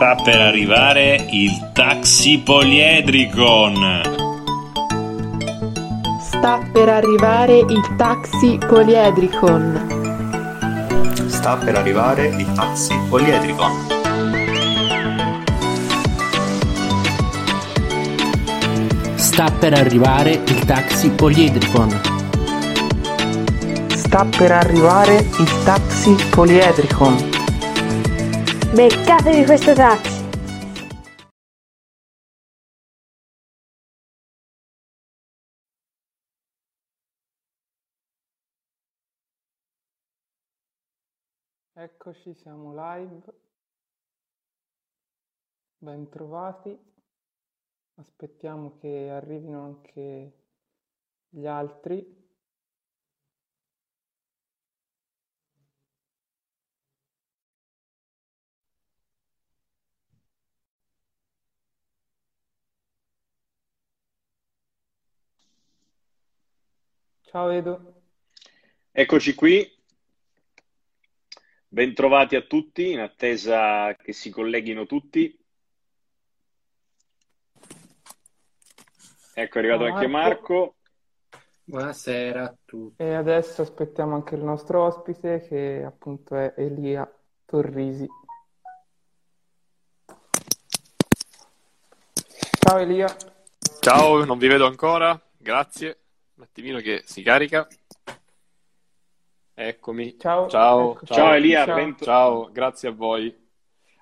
Sta per arrivare il taxi poliedricon. Sta per arrivare il taxi poliedricon. Sta per arrivare il taxi poliedricon. Sta per arrivare il taxi poliedricon. Sta per arrivare il taxi poliedricon. Beccatevi questo taxi! Eccoci, siamo live. Bentrovati. Aspettiamo che arrivino anche gli altri. Ciao Edo. Eccoci qui, bentrovati a tutti, in attesa che si colleghino tutti. Ecco, è arrivato Ciao anche Marco. Marco. Buonasera a tutti. E adesso aspettiamo anche il nostro ospite che appunto è Elia Torrisi. Ciao Elia. Ciao, non vi vedo ancora, grazie. Un attimino che si carica. Eccomi. Ciao. Ciao, Eccoci. ciao. Ciao Elia, Ciao. Ciao, grazie a voi.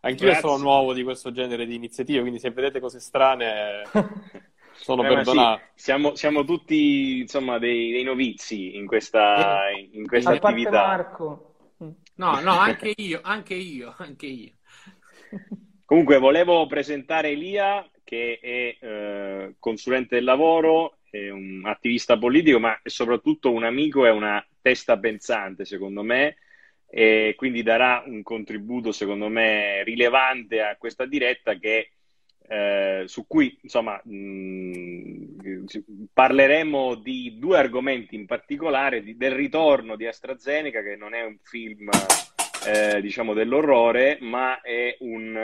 Anch'io Grazie. sono nuovo di questo genere di iniziative, quindi se vedete cose strane sono Eh, perdonato. sì, siamo, siamo tutti insomma dei, dei novizi in questa, in questa A parte attività. Marco. No, no, anche io, anche io, anche io. Comunque, volevo presentare Elia, che è eh, consulente del lavoro, è un attivista politico, ma è soprattutto un amico e una testa pensante, secondo me, e quindi darà un contributo, secondo me, rilevante a questa diretta che, eh, su cui, insomma, mh, parleremo di due argomenti in particolare, di- del ritorno di AstraZeneca, che non è un film eh, diciamo dell'orrore, ma è, un,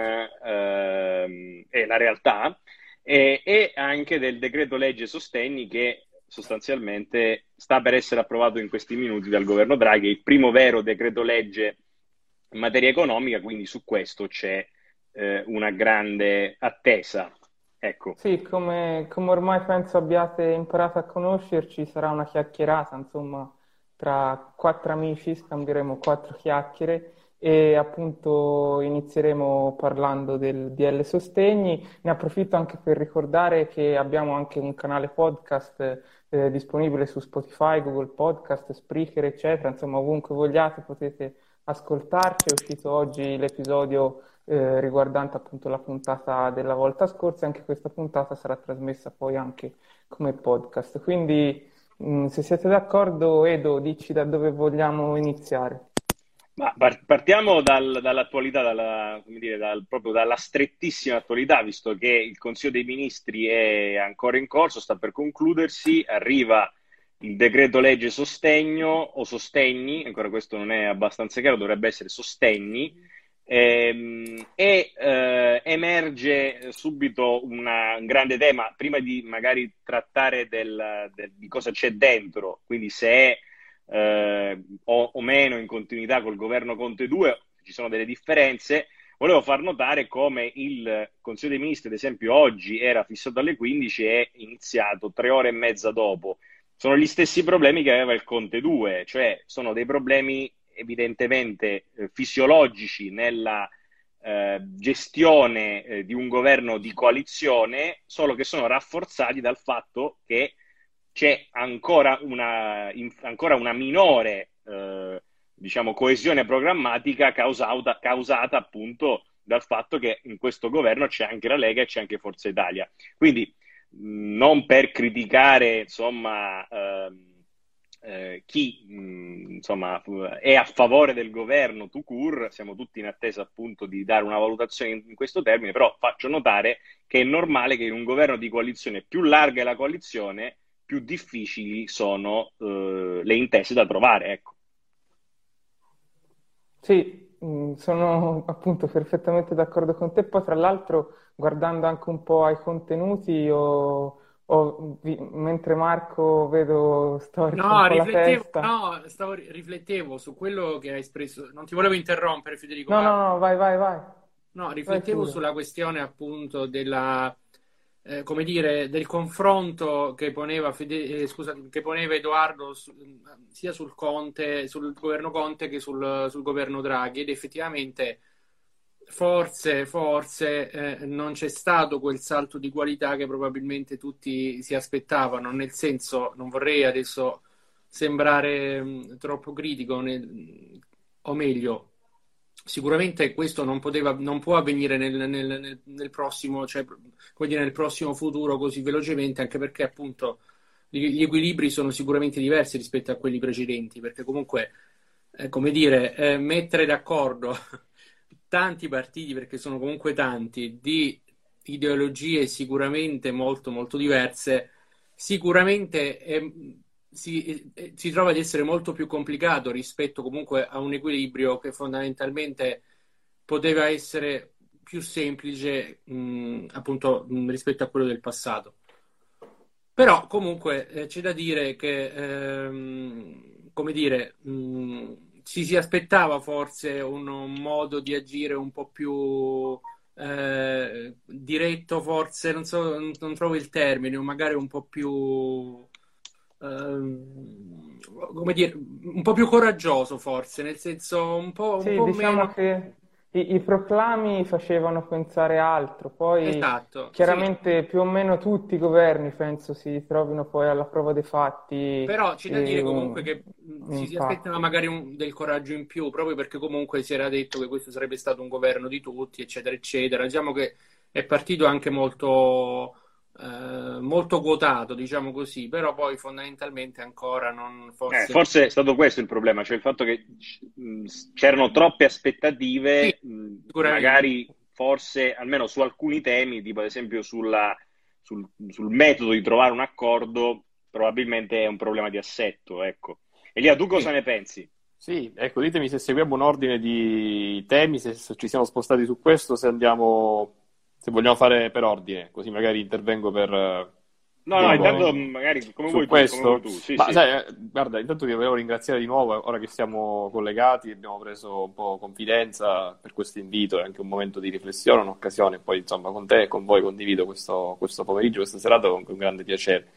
ehm, è la realtà, e, e anche del decreto legge sostegni che sostanzialmente sta per essere approvato in questi minuti dal governo Draghi, il primo vero decreto legge in materia economica, quindi su questo c'è eh, una grande attesa. Ecco. Sì, come, come ormai penso abbiate imparato a conoscerci, sarà una chiacchierata, insomma, tra quattro amici scambieremo quattro chiacchiere e appunto inizieremo parlando del DL Sostegni. Ne approfitto anche per ricordare che abbiamo anche un canale podcast eh, disponibile su Spotify, Google Podcast, Spreaker, eccetera. Insomma, ovunque vogliate potete ascoltarci. È uscito oggi l'episodio eh, riguardante appunto la puntata della volta scorsa. Anche questa puntata sarà trasmessa poi anche come podcast. Quindi, mh, se siete d'accordo, Edo, dici da dove vogliamo iniziare. Ma par- partiamo dal- dall'attualità, dalla, dire, dal- proprio dalla strettissima attualità, visto che il Consiglio dei Ministri è ancora in corso, sta per concludersi, arriva il decreto legge sostegno o sostegni, ancora questo non è abbastanza chiaro, dovrebbe essere sostegni, ehm, e eh, emerge subito una- un grande tema, prima di magari trattare del- del- di cosa c'è dentro, quindi se è eh, o, o meno in continuità col governo Conte 2, ci sono delle differenze. Volevo far notare come il Consiglio dei Ministri, ad esempio, oggi era fissato alle 15 e è iniziato tre ore e mezza dopo. Sono gli stessi problemi che aveva il Conte 2, cioè sono dei problemi evidentemente eh, fisiologici nella eh, gestione eh, di un governo di coalizione, solo che sono rafforzati dal fatto che c'è ancora una, in- ancora una minore eh, diciamo, coesione programmatica causata, causata appunto dal fatto che in questo governo c'è anche la Lega e c'è anche Forza Italia. Quindi non per criticare insomma, ehm, eh, chi mh, insomma, è a favore del governo tout court, siamo tutti in attesa appunto di dare una valutazione in, in questo termine, però faccio notare che è normale che in un governo di coalizione più larga è la coalizione, più difficili sono eh, le intese da trovare. Ecco. Sì, mm, sono appunto perfettamente d'accordo con te. Poi, tra l'altro, guardando anche un po' ai contenuti, io ho vi- mentre Marco vedo storce un No, riflettevo, no, stavo, riflettevo su quello che hai espresso. Non ti volevo interrompere, Federico, No, ma no, no, vai, vai, vai. no, Vai riflettevo pure. sulla questione appunto della, eh, come dire, del confronto che poneva, Fede- eh, scusa, che poneva Edoardo su- sia sul Conte, sul governo Conte che sul, sul governo Draghi. Ed effettivamente forse, forse eh, non c'è stato quel salto di qualità che probabilmente tutti si aspettavano, nel senso, non vorrei adesso sembrare mh, troppo critico, nel- o meglio, sicuramente questo non poteva, non può avvenire nel, nel- nel- prossimo, cioè, dire, nel prossimo futuro così velocemente, anche perché appunto gli, equilibri sono sicuramente diversi rispetto a quelli precedenti, perché comunque, eh, come dire, eh, mettere d'accordo tanti partiti, perché sono comunque tanti, di ideologie sicuramente molto molto diverse, sicuramente ehm, si, eh, si trova ad essere molto più complicato rispetto comunque a un equilibrio che fondamentalmente poteva essere più semplice mh, appunto mh, rispetto a quello del passato. Però comunque eh, c'è da dire che, ehm, come dire, mh, ci si aspettava forse un, un modo di agire un po' più eh, diretto, forse, non so, non, trovo il termine, magari un po' più, ehm, come dire, un po' più coraggioso forse, nel senso un po', un Sì, po' diciamo meno... che i, i proclami facevano pensare altro, poi Esatto, sì. chiaramente più o meno tutti i governi penso si trovino poi alla prova dei fatti Però c'è da dire un, comunque che ci si impatto. aspettava magari un- del coraggio in più, proprio perché comunque si era detto che questo sarebbe stato un governo di tutti, eccetera, eccetera. Diciamo che è partito anche molto, eh, molto quotato, diciamo così, però poi fondamentalmente ancora non, Eh, forse... forse è stato questo il problema, cioè il fatto che mh, c'erano troppe aspettative, Sì, sicuramente. magari forse almeno su alcuni temi, tipo ad esempio sulla- sul, sul metodo di trovare un accordo, probabilmente è un problema di assetto, ecco. Elia, tu cosa Sì. ne pensi? Sì, ecco, ditemi se seguiamo un ordine di temi, se ci siamo spostati su questo, se andiamo, se vogliamo fare per ordine, così magari intervengo per, eh, No, no, intanto magari come su vuoi questo. tu. Sì, Ma sì. sai, eh, guarda, intanto vi volevo ringraziare di nuovo, ora che siamo collegati, abbiamo preso un po' confidenza per questo invito, è anche un momento di riflessione, un'occasione, poi insomma con te e con voi condivido questo, questo pomeriggio, questa serata con, con grande piacere.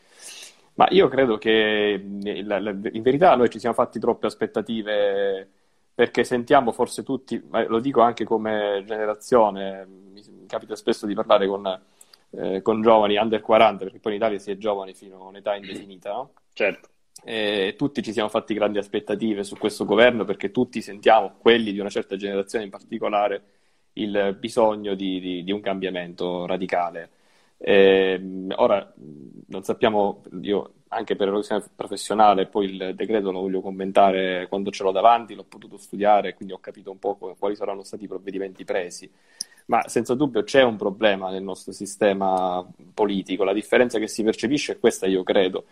Ma io credo che la- in verità noi ci siamo fatti troppe aspettative perché sentiamo forse tutti, ma lo dico anche come generazione, capita spesso di parlare con, eh, con giovani under 40, perché poi in Italia si è giovani fino a un'età indefinita, no? Certo. E tutti ci siamo fatti grandi aspettative su questo governo perché tutti sentiamo, quelli di una certa generazione in particolare, il bisogno di, di- di un cambiamento radicale. Ehm, ora non sappiamo, io anche per evoluzione professionale, poi il decreto lo voglio commentare quando ce l'ho davanti, l'ho potuto studiare, quindi ho capito un po' quali saranno stati i provvedimenti presi. Ma senza dubbio c'è un problema nel nostro sistema politico, la differenza che si percepisce è questa, io credo.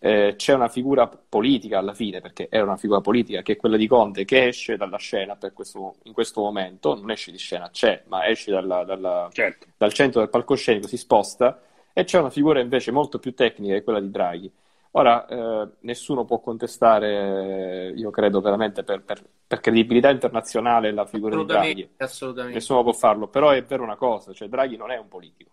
Eh, c'è una figura politica alla fine, perché è una figura politica che è quella di Conte, che esce dalla scena per questo- in questo momento, non esce di scena, c'è, ma esce dalla- dalla- Certo. dal centro del palcoscenico, si sposta, e c'è una figura invece molto più tecnica, che è quella di Draghi. Ora, eh, nessuno può contestare, io credo veramente per, per- per credibilità internazionale, la figura di Draghi. Assolutamente. Nessuno può farlo, però è vero una cosa, cioè Draghi non è un politico.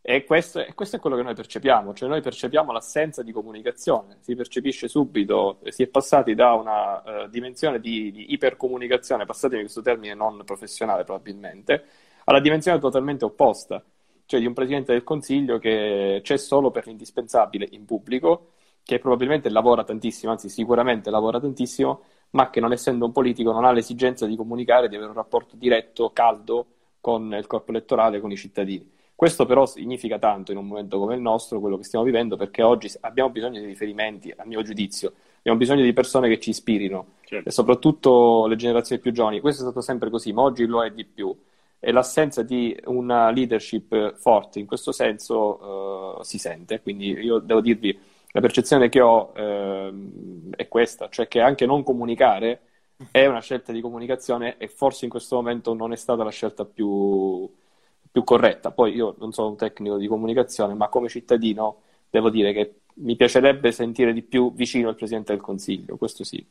E questo, e questo è quello che noi percepiamo, cioè noi percepiamo l'assenza di comunicazione, si percepisce subito, si è passati da una eh, dimensione di, di ipercomunicazione, passatemi questo termine non professionale probabilmente, alla dimensione totalmente opposta, cioè di un Presidente del Consiglio che c'è solo per l'indispensabile in pubblico, che probabilmente lavora tantissimo, anzi sicuramente lavora tantissimo, ma che non essendo un politico non ha l'esigenza di comunicare, di avere un rapporto diretto, caldo con il corpo elettorale, con i cittadini. Questo però significa tanto in un momento come il nostro, quello che stiamo vivendo, perché oggi abbiamo bisogno di riferimenti, a mio giudizio, abbiamo bisogno di persone che ci ispirino certo. e soprattutto le generazioni più giovani. Questo è stato sempre così, ma oggi lo è di più. E l'assenza di una leadership forte in questo senso eh, si sente. Quindi io devo dirvi, la percezione che ho ehm, è questa, cioè che anche non comunicare è una scelta di comunicazione e forse in questo momento non è stata la scelta più, più corretta. Poi io non sono un tecnico di comunicazione, ma come cittadino devo dire che mi piacerebbe sentire di più vicino il Presidente del Consiglio, questo sì.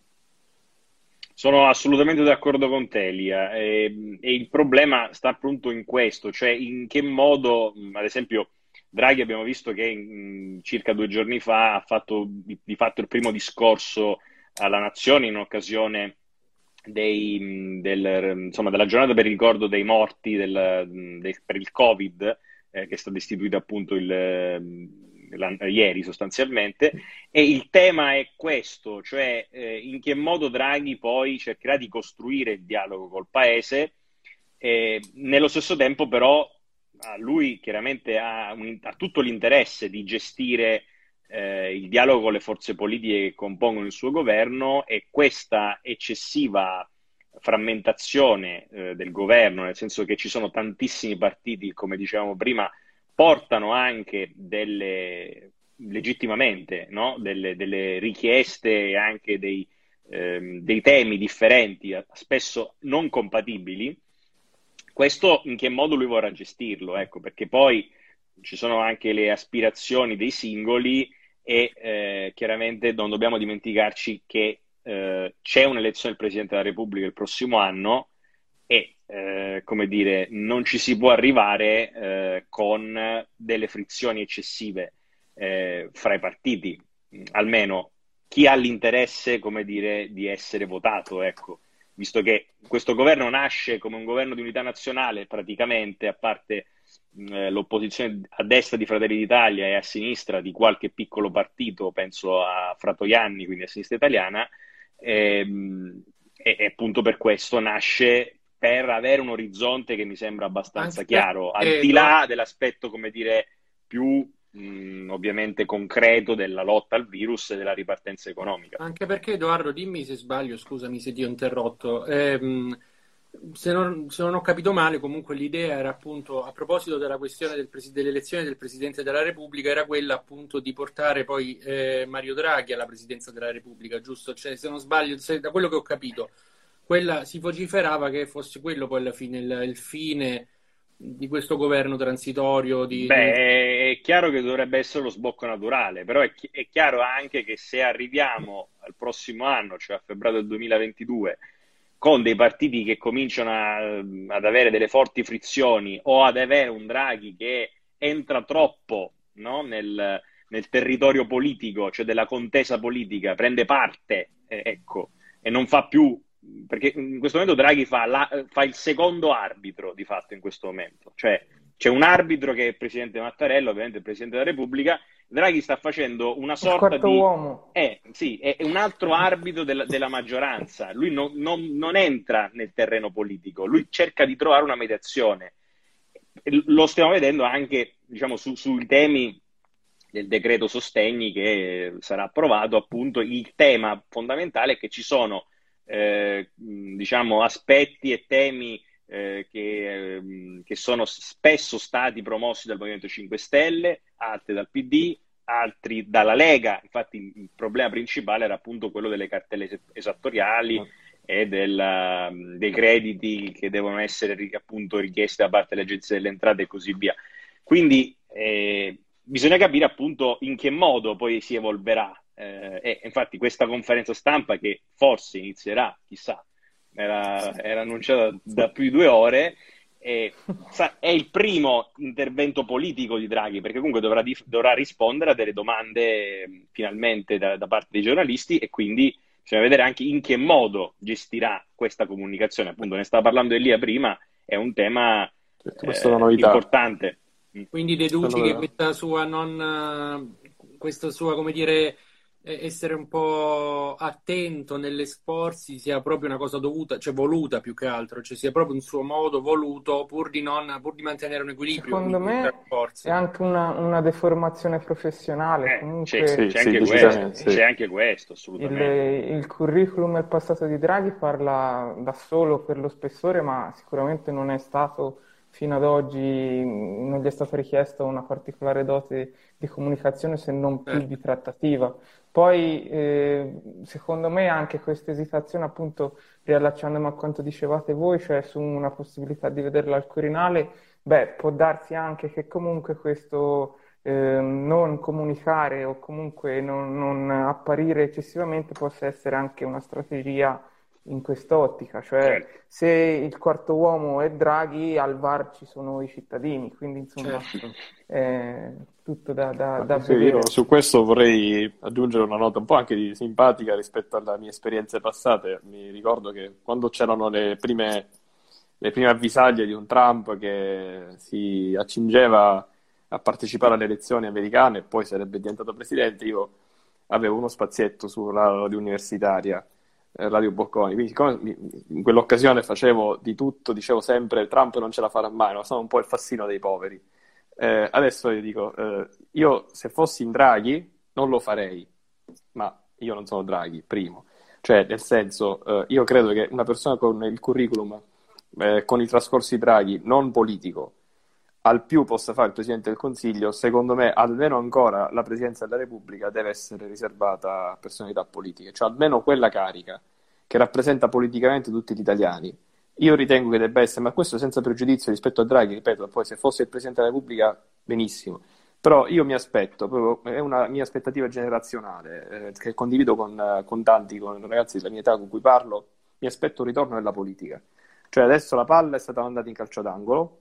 Sono assolutamente d'accordo con te, Elia. E, e, il problema sta appunto in questo, cioè in che modo, ad esempio, Draghi abbiamo visto che in, circa due giorni fa ha fatto di, di fatto il primo discorso alla nazione in occasione dei, del, insomma, della giornata per il ricordo dei morti del, del, per il Covid, eh, che è stata istituita appunto il ieri sostanzialmente, e il tema è questo, cioè eh, in che modo Draghi poi cercherà di costruire il dialogo col Paese, eh, nello stesso tempo però lui chiaramente ha, un, ha tutto l'interesse di gestire eh, il dialogo con le forze politiche che compongono il suo governo e questa eccessiva frammentazione eh, del governo, nel senso che ci sono tantissimi partiti, come dicevamo prima, portano anche delle, legittimamente no? delle, delle, richieste e anche dei, ehm, dei temi differenti, spesso non compatibili, questo in che modo lui vorrà gestirlo? Ecco, perché poi ci sono anche le aspirazioni dei singoli e eh, chiaramente non dobbiamo dimenticarci che eh, c'è un'elezione del Presidente della Repubblica il prossimo anno e eh, come dire, non ci si può arrivare eh, con delle frizioni eccessive eh, fra i partiti, almeno chi ha l'interesse, come dire, di essere votato, ecco, visto che questo governo nasce come un governo di unità nazionale praticamente, a parte eh, l'opposizione a destra di Fratelli d'Italia e a sinistra di qualche piccolo partito, penso a Fratoianni, quindi a sinistra italiana, ehm, e, e appunto per questo nasce per avere un orizzonte che mi sembra abbastanza Anzi, chiaro, al eh, di là dell'aspetto, come dire, più mh, ovviamente concreto della lotta al virus e della ripartenza economica. Anche perché, Edoardo, dimmi se sbaglio, scusami se ti ho interrotto. Ehm, se, non, se non, ho capito male, comunque l'idea era appunto, a proposito della questione del pres- dell'elezione del Presidente della Repubblica, era quella appunto di portare poi eh, Mario Draghi alla Presidenza della Repubblica, giusto? Cioè, se non sbaglio, se, da quello che ho capito quella, si vociferava che fosse quello poi alla fine il, il fine di questo governo transitorio? Di, Beh, chiaro che dovrebbe essere lo sbocco naturale, però è, è, chiaro anche che se arriviamo al prossimo anno, cioè a febbraio del 2022, con dei partiti che cominciano a, ad avere delle forti frizioni o ad avere un Draghi che entra troppo no, nel, nel, territorio politico, cioè della contesa politica, prende parte, eh, ecco, e non fa più perché in questo momento Draghi fa, la, fa, il secondo arbitro di fatto in questo momento, cioè c'è un arbitro che è il presidente Mattarella, ovviamente il presidente della Repubblica, Draghi sta facendo una sorta di... Uomo. Eh, sì, è un altro arbitro della, della maggioranza, lui non, non, non, entra nel terreno politico, lui cerca di trovare una mediazione. Lo stiamo vedendo anche diciamo, su, sui temi del decreto sostegni che sarà approvato, appunto il tema fondamentale è che ci sono eh, diciamo, aspetti e temi eh, che, eh, che, sono spesso stati promossi dal Movimento 5 Stelle, altri dal PD, altri dalla Lega. Infatti il problema principale era appunto quello delle cartelle esattoriali mm. e del, dei crediti che devono essere appunto richiesti da parte delle agenzie delle entrate e così via. Quindi eh, bisogna capire appunto in che modo poi si evolverà eh, e infatti questa conferenza stampa che forse inizierà, chissà, era, era annunciata da più di due ore, e, sa, è il primo intervento politico di Draghi perché comunque dovrà, di, dovrà rispondere a delle domande finalmente da, da, parte dei giornalisti e quindi bisogna vedere anche in che modo gestirà questa comunicazione. Appunto, ne stava parlando Elia prima, è un tema eh, importante. Quindi deduci che questa sua non questa sua, come dire, essere un po' attento nell'esporsi sia proprio una cosa dovuta, cioè voluta più che altro, cioè sia proprio un suo modo voluto pur di, non, pur di mantenere un equilibrio. Secondo me è anche una, una deformazione professionale. Eh, Comunque, c'è, c'è, sì, anche sì, questo, sì. c'è, anche questo, assolutamente. Il, il curriculum del passato di Draghi parla da solo per lo spessore, ma sicuramente non è stato fino ad oggi non gli è stata richiesta una particolare dote di comunicazione se non più di trattativa. Poi, eh, secondo me, anche questa esitazione, appunto, riallacciandomi a quanto dicevate voi, cioè su una possibilità di vederla al Quirinale, beh, può darsi anche che comunque questo eh, non comunicare o comunque non, non apparire eccessivamente possa essere anche una strategia in quest'ottica, cioè certo. se il quarto uomo è Draghi, al VAR ci sono i cittadini, quindi insomma certo. è tutto da, da, da sì, Io su questo vorrei aggiungere una nota un po' anche di simpatica rispetto alle mie esperienze passate. Mi ricordo che quando c'erano le prime, le prime avvisaglie di un Trump che si accingeva a partecipare alle elezioni americane e poi sarebbe diventato presidente, io avevo uno spazietto sulla radio universitaria Radio Bocconi. Quindi, siccome in quell'occasione facevo di tutto, dicevo sempre Trump non ce la farà mai, no? sono un po' il fassino dei poveri. Eh, adesso io dico, eh, io se fossi in Draghi non lo farei, ma io non sono Draghi, primo. Cioè, nel senso, eh, io credo che una persona con il curriculum, eh, con i trascorsi Draghi, non politico, al più possa fare il Presidente del Consiglio, secondo me almeno ancora la Presidenza della Repubblica deve essere riservata a personalità politiche, cioè almeno quella carica che rappresenta politicamente tutti gli italiani. Io ritengo che debba essere, ma questo senza pregiudizio rispetto a Draghi, ripeto, poi se fosse il Presidente della Repubblica benissimo, però io mi aspetto, proprio, è una mia aspettativa generazionale eh, che condivido con, con tanti, con ragazzi della mia età con cui parlo, mi aspetto un ritorno nella politica. Cioè adesso la palla è stata mandata in calcio d'angolo,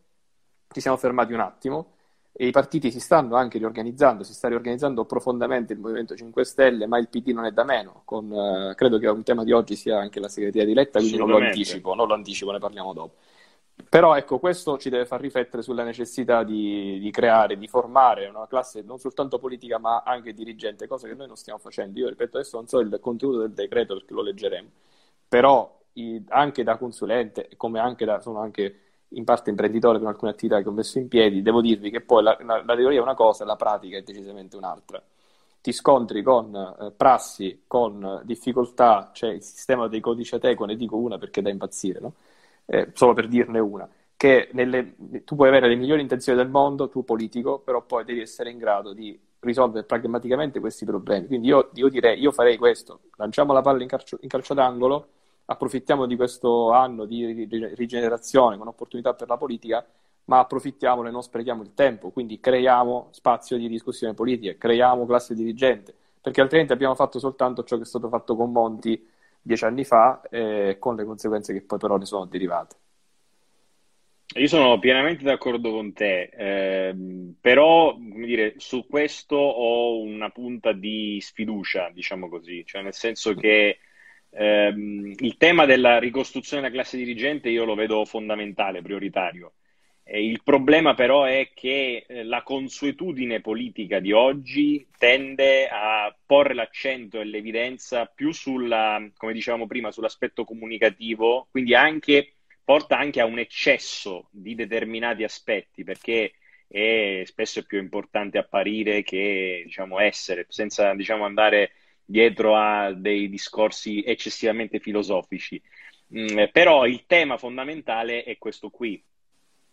ci siamo fermati un attimo e i partiti si stanno anche riorganizzando, si sta riorganizzando profondamente il Movimento 5 Stelle, ma il PD non è da meno, con, eh, credo che un tema di oggi sia anche la segreteria di Letta, quindi non lo anticipo, non lo anticipo, ne parliamo dopo. Però ecco, questo ci deve far riflettere sulla necessità di, di, creare, di formare una classe non soltanto politica ma anche dirigente, cosa che noi non stiamo facendo. Io ripeto, adesso non so il contenuto del decreto perché lo leggeremo, però i, anche da consulente, come anche da, sono anche in parte imprenditore con alcune attività che ho messo in piedi, devo dirvi che poi la, la, la teoria è una cosa, la pratica è decisamente un'altra. Ti scontri con eh, prassi, con difficoltà, cioè il sistema dei codici ateco, ne dico una perché da impazzire, no? eh, solo per dirne una, che nelle, tu puoi avere le migliori intenzioni del mondo, tu politico, però poi devi essere in grado di risolvere pragmaticamente questi problemi. Quindi io, io direi, io farei questo, lanciamo la palla in calcio, in calcio d'angolo, approfittiamo di questo anno di rigenerazione con opportunità per la politica, ma approfittiamone e non sprechiamo il tempo, quindi creiamo spazio di discussione politica, creiamo classe dirigente, perché altrimenti abbiamo fatto soltanto ciò che è stato fatto con Monti dieci anni fa, eh, con le conseguenze che poi però ne sono derivate. Io sono pienamente d'accordo con te, eh, però dire, su questo ho una punta di sfiducia, diciamo così, cioè nel senso che ehm, il tema della ricostruzione della classe dirigente io lo vedo fondamentale, prioritario. Il problema però è che eh, la consuetudine politica di oggi tende a porre l'accento e l'evidenza più sulla, come dicevamo prima, sull'aspetto comunicativo, quindi anche, porta anche a un eccesso di determinati aspetti, perché è spesso è più importante apparire che diciamo, essere, senza diciamo, andare dietro a dei discorsi eccessivamente filosofici. Mm, però il tema fondamentale è questo qui.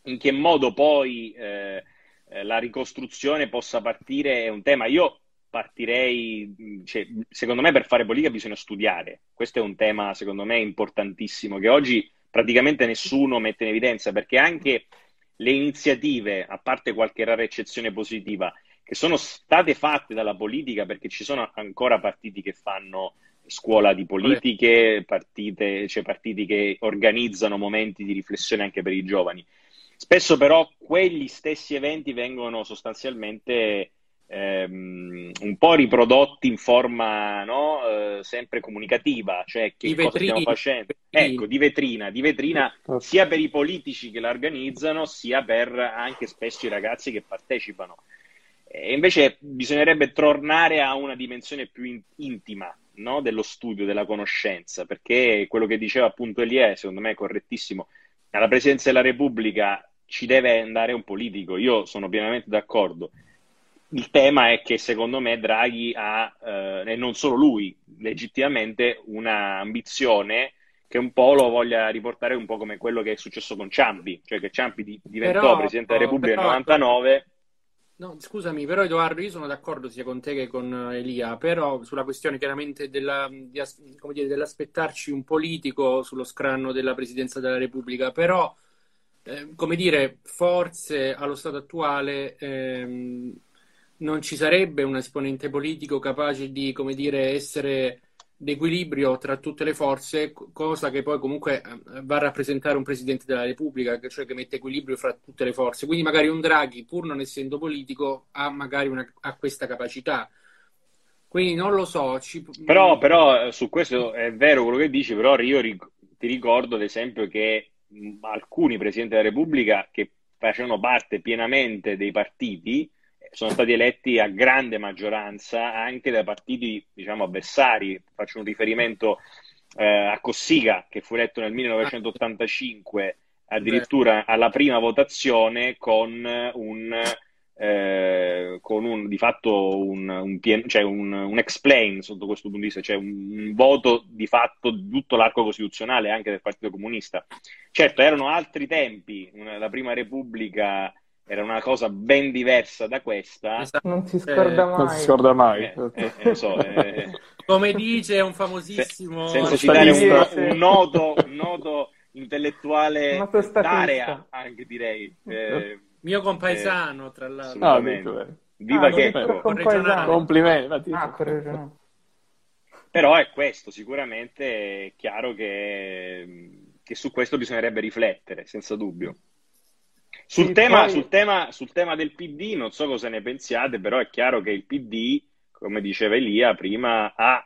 In che modo poi eh, eh la ricostruzione possa partire è un tema. Io partirei, mm, cioè, secondo me per fare politica bisogna studiare. Questo è un tema, secondo me, importantissimo che oggi praticamente nessuno mette in evidenza perché anche le iniziative, a parte qualche rara eccezione positiva, che sono state fatte dalla politica perché ci sono ancora partiti che fanno scuola di politiche, partite, cioè partiti che organizzano momenti di riflessione anche per i giovani. Spesso però quegli stessi eventi vengono sostanzialmente ehm, un po' riprodotti in forma no? eh, sempre comunicativa, cioè che di cosa vetrini, stiamo facendo. Ecco, di vetrina, di vetrina sia per i politici che la organizzano, sia per anche spesso i ragazzi che partecipano. E invece bisognerebbe tornare a una dimensione più in- intima no? dello studio, della conoscenza, perché quello che diceva appunto Elie, secondo me è correttissimo, alla Presidenza della Repubblica ci deve andare un politico, io sono pienamente d'accordo. Il tema è che secondo me Draghi ha, eh, e non solo lui, legittimamente un'ambizione che un po' lo voglia riportare un po' come quello che è successo con Ciampi, cioè che Ciampi di- diventò Però- Presidente della Repubblica però- nel 99. No, scusami, però Edoardo, io sono d'accordo sia con te che con eh, Elia, però sulla questione chiaramente della, di dire, dell'aspettarci un politico sullo scranno della Presidenza della Repubblica, però, eh, come dire, forse allo stato attuale ehm, non ci sarebbe un esponente politico capace di, come dire, essere d'equilibrio tra tutte le forze, co- cosa che poi comunque eh, va a rappresentare un Presidente della Repubblica, cioè che mette equilibrio fra tutte le forze. Quindi magari un Draghi, pur non essendo politico, ha magari una- ha questa capacità. Quindi non lo so. Ci... Però, però, eh, su questo è vero quello che dici, però io ric- ti ricordo ad esempio che mh, alcuni Presidenti della Repubblica che facevano parte pienamente dei partiti sono stati eletti a grande maggioranza anche da partiti, diciamo, avversari. Faccio un riferimento eh, a Cossiga, che fu eletto nel 1985 addirittura alla prima votazione con un, eh, con un di fatto un, un, cioè un, un explain sotto questo punto di vista, cioè un, voto di fatto di tutto l'arco costituzionale anche del Partito Comunista. Certo, erano altri tempi, la Prima Repubblica era una cosa ben diversa da questa. Esatto. Non si scorda Eh, mai. Non si scorda mai. Eh, eh, eh, so, eh, Come dice un famosissimo... senza Sta citare un, un noto, un noto intellettuale d'area, anche direi. Eh, mio compaesano, tra l'altro. No, assolutamente. dico, eh. Viva Ah, Checco! Complimenti. Ah. Però è questo, sicuramente è chiaro che, che su questo bisognerebbe riflettere, senza dubbio. Sul, Sì, tema, poi- sul, tema, sul tema del PD, non so cosa ne pensiate, però è chiaro che il PD, come diceva Elia prima, ha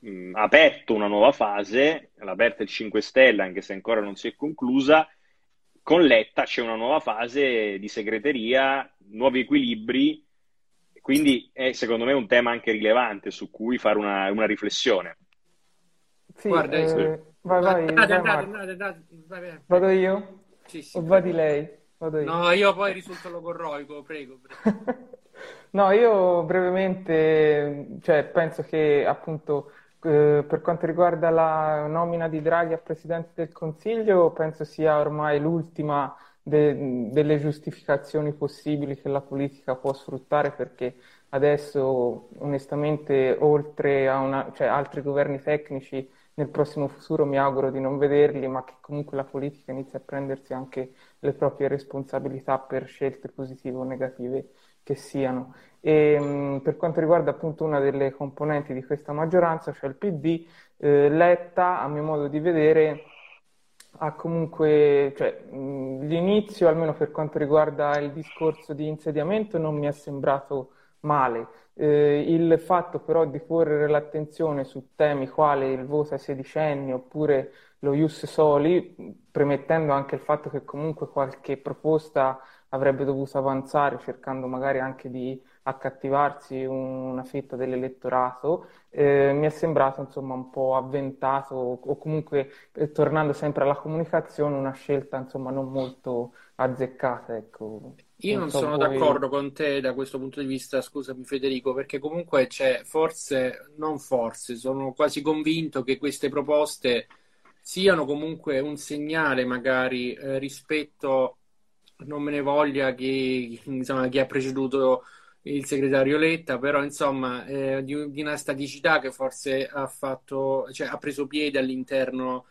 mh, aperto una nuova fase, l'ha aperta il 5 Stelle, anche se ancora non si è conclusa. Con Letta c'è una nuova fase di segreteria, nuovi equilibri, quindi è secondo me un tema anche rilevante su cui fare una, una riflessione. Sì, Guarda, eh, sì. vai, vai, Andate, andate, andate, andate, vai, vai. Vado io? Sì, sì, O vadi prego. lei? Vado io. No, io poi risulto logorroico, prego. prego. No, io brevemente, cioè, penso che appunto eh, per quanto riguarda la nomina di Draghi a Presidente del Consiglio, penso sia ormai l'ultima de- delle giustificazioni possibili che la politica può sfruttare perché adesso onestamente oltre a una, cioè, altri governi tecnici nel prossimo futuro mi auguro di non vederli, ma che comunque la politica inizi a prendersi anche le proprie responsabilità per scelte positive o negative che siano. E, mh, per quanto riguarda appunto una delle componenti di questa maggioranza, cioè il PD, eh, Letta, a mio modo di vedere, ha comunque, cioè, mh, l'inizio, almeno per quanto riguarda il discorso di insediamento, non mi è sembrato male. Eh, il fatto però di porre l'attenzione su temi quali il voto ai sedicenni oppure lo ius soli, premettendo anche il fatto che comunque qualche proposta avrebbe dovuto avanzare, cercando magari anche di accattivarsi una fetta dell'elettorato, eh, mi è sembrato insomma un po' avventato o comunque eh, tornando sempre alla comunicazione, una scelta insomma non molto azzeccata, ecco. Io Non non so sono voi. d'accordo con te da questo punto di vista, scusami Federico, perché comunque c'è forse, non forse, sono quasi convinto che queste proposte siano comunque un segnale magari eh, rispetto, non me ne voglia chi, insomma, chi ha preceduto il segretario Letta, però insomma eh, di, di una staticità che forse ha fatto, cioè, ha preso piede all'interno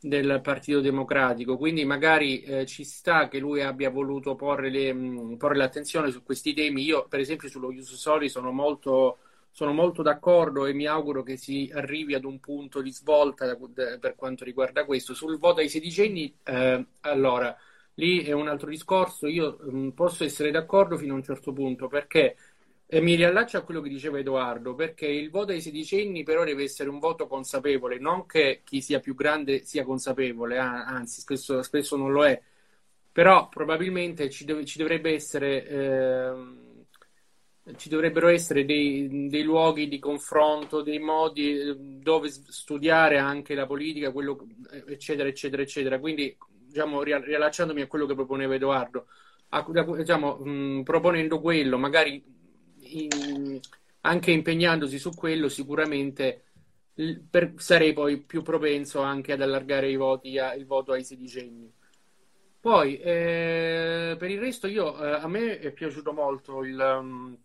del Partito Democratico, quindi magari eh, ci sta che lui abbia voluto porre, le, mh, porre l'attenzione su questi temi. Io, per esempio, sullo Ius Soli sono molto, sono molto d'accordo e mi auguro che si arrivi ad un punto di svolta da- da- per quanto riguarda questo. Sul voto ai sedicenni, eh, allora, lì è un altro discorso. Io mh, posso essere d'accordo fino a un certo punto perché e mi riallaccio a quello che diceva Edoardo, perché il voto ai sedicenni però deve essere un voto consapevole, non che chi sia più grande sia consapevole, anzi spesso, spesso non lo è, però probabilmente ci, dov- ci dovrebbe essere, ehm, ci dovrebbero essere dei, dei luoghi di confronto, dei modi eh, dove studiare anche la politica, quello, eh, eccetera, eccetera, eccetera. Quindi, diciamo, ria- riallacciandomi a quello che proponeva Edoardo, a- diciamo, mh, proponendo quello, magari in- anche impegnandosi su quello, sicuramente per, sarei poi più propenso anche ad allargare i voti, il voto ai sedicenni. Poi, eh, per il resto, io, eh, a me è piaciuto molto il, um,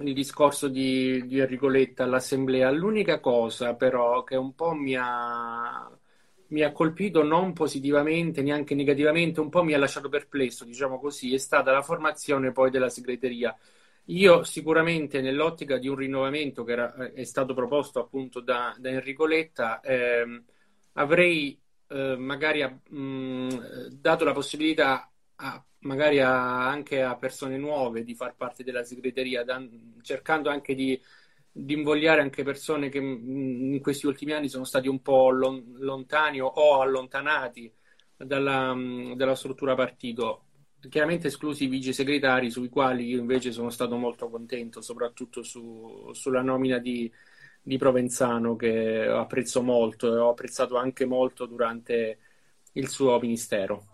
il discorso di, di Enrico Letta all'assemblea. L'unica cosa, però, che un po' mi ha, mi ha colpito non positivamente, neanche negativamente, un po' mi ha lasciato perplesso, diciamo così, è stata la formazione poi della segreteria. Io sicuramente nell'ottica di un rinnovamento che era, è stato proposto appunto da, da Enrico Letta, ehm, avrei eh, magari mh, mm, dato la possibilità a, magari a, anche a persone nuove di far parte della segreteria, da, cercando anche di, di, invogliare anche persone che mh, mm, in questi ultimi anni sono stati un po' lon, lontani o, o allontanati dalla, mh, mm, dalla struttura partito chiaramente esclusi i vice segretari, sui quali io invece sono stato molto contento, soprattutto su, sulla nomina di, di, Provenzano, che apprezzo molto e ho apprezzato anche molto durante il suo ministero.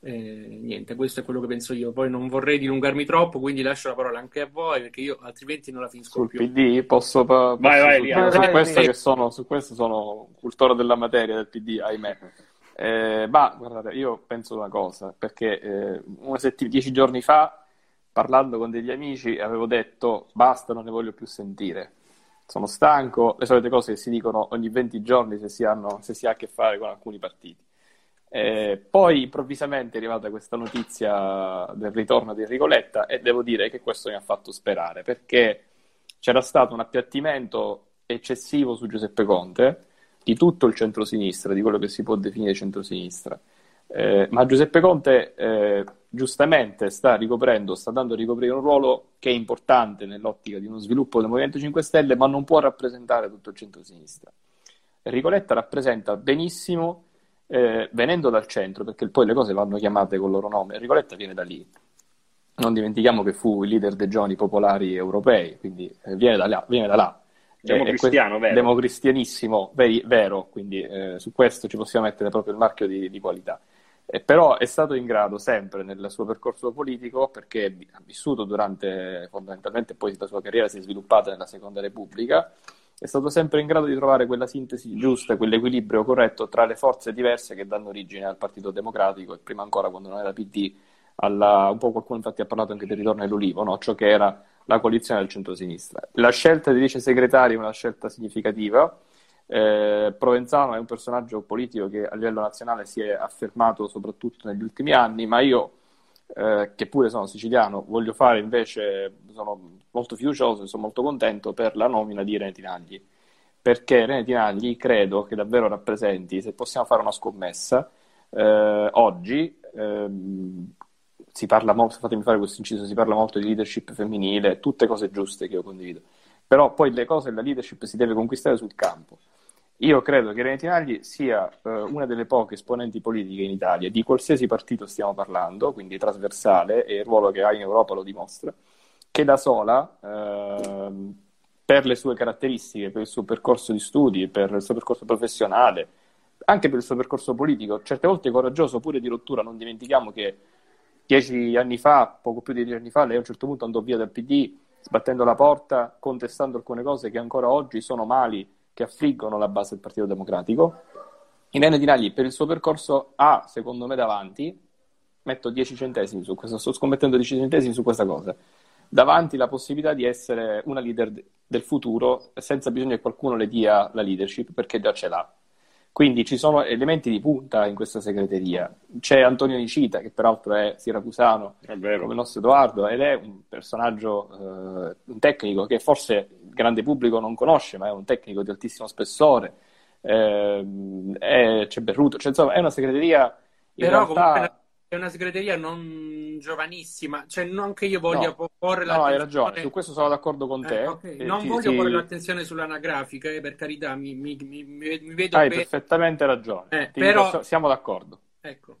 Eh, niente, questo è quello che penso io. Poi non vorrei dilungarmi troppo, quindi lascio la parola anche a voi, perché io altrimenti non la finisco Sul più. PD posso, posso vai, vai, su, vai, su, vai, questo vai. che sono, su questo sono cultore della materia del PD, ahimè. Eh, ma guardate, io penso una cosa, perché eh, settimana, dieci giorni fa, parlando con degli amici, avevo detto basta, non ne voglio più sentire. Sono stanco, le solite cose che si dicono ogni 20 giorni se si, hanno, se si ha a che fare con alcuni partiti. Eh, poi improvvisamente è arrivata questa notizia del ritorno di Enrico Letta e devo dire che questo mi ha fatto sperare perché c'era stato un appiattimento eccessivo su Giuseppe Conte di tutto il centro-sinistra, di quello che si può definire centro-sinistra. Eh, ma Giuseppe Conte eh, giustamente sta ricoprendo, sta dando a ricoprire un ruolo che è importante nell'ottica di uno sviluppo del Movimento 5 Stelle, ma non può rappresentare tutto il centro-sinistra. Enrico Letta rappresenta benissimo, eh, venendo dal centro, perché poi le cose vanno chiamate con il loro nome, Enrico Letta viene da lì. Non dimentichiamo che fu il leader dei giovani popolari europei, quindi eh, viene da là. Viene da là. Democristiano, vero? Democristianissimo, veri, vero, quindi eh, su questo ci possiamo mettere proprio il marchio di, di qualità. Eh, però è stato in grado sempre nel suo percorso politico, perché ha vissuto durante, fondamentalmente poi la sua carriera si è sviluppata nella Seconda Repubblica, è stato sempre in grado di trovare quella sintesi giusta, quell'equilibrio corretto tra le forze diverse che danno origine al Partito Democratico e prima ancora quando non era PD, alla, un po' qualcuno infatti ha parlato anche del ritorno all'Ulivo, no? ciò che era la coalizione del centro-sinistra. La scelta di vice segretari è una scelta significativa. Eh, Provenzano è un personaggio politico che a livello nazionale si è affermato soprattutto negli ultimi anni, ma io, eh, che pure sono siciliano, voglio fare invece, sono molto fiducioso e sono molto contento per la nomina di Irene Tinagli, perché Irene Tinagli credo che davvero rappresenti, se possiamo fare una scommessa, eh, oggi ehm, si parla molto, fatemi fare questo inciso, si parla molto di leadership femminile, tutte cose giuste che io condivido, però poi le cose, la leadership si deve conquistare sul campo. Io credo che Irene Tinagli sia eh, una delle poche esponenti politiche in Italia, di qualsiasi partito stiamo parlando, quindi trasversale, e il ruolo che ha in Europa lo dimostra, che da sola, eh, per le sue caratteristiche, per il suo percorso di studi, per il suo percorso professionale, anche per il suo percorso politico, certe volte coraggioso, pure di rottura, non dimentichiamo che dieci anni fa, poco più di dieci anni fa, lei a un certo punto andò via dal PD sbattendo la porta, contestando alcune cose che ancora oggi sono mali che affliggono la base del Partito Democratico. Irene Tinagli per il suo percorso ha, secondo me, davanti, metto 10 centesimi su questo, sto scommettendo 10 centesimi su questa cosa, davanti la possibilità di essere una leader del futuro senza bisogno che qualcuno le dia la leadership perché già ce l'ha. Quindi ci sono elementi di punta in questa segreteria. C'è Antonio Nicita, che peraltro è siracusano, È vero. come il nostro Edoardo, ed è un personaggio, eh, un tecnico che forse il grande pubblico non conosce, ma è un tecnico di altissimo spessore. Eh, è- c'è Berruto, cioè, insomma, è una segreteria in Però realtà... comunque è una segreteria non giovanissima, cioè non che io voglia No, porre no, hai ragione, l'attenzione... su questo sono d'accordo con te. Eh, ok, E Non ti- voglio ti- porre l'attenzione sull'anagrafica, eh, per carità, mi, mi- mi- mi- vedo Hai bene. perfettamente ragione, Eh, però- dico, siamo d'accordo. Ecco.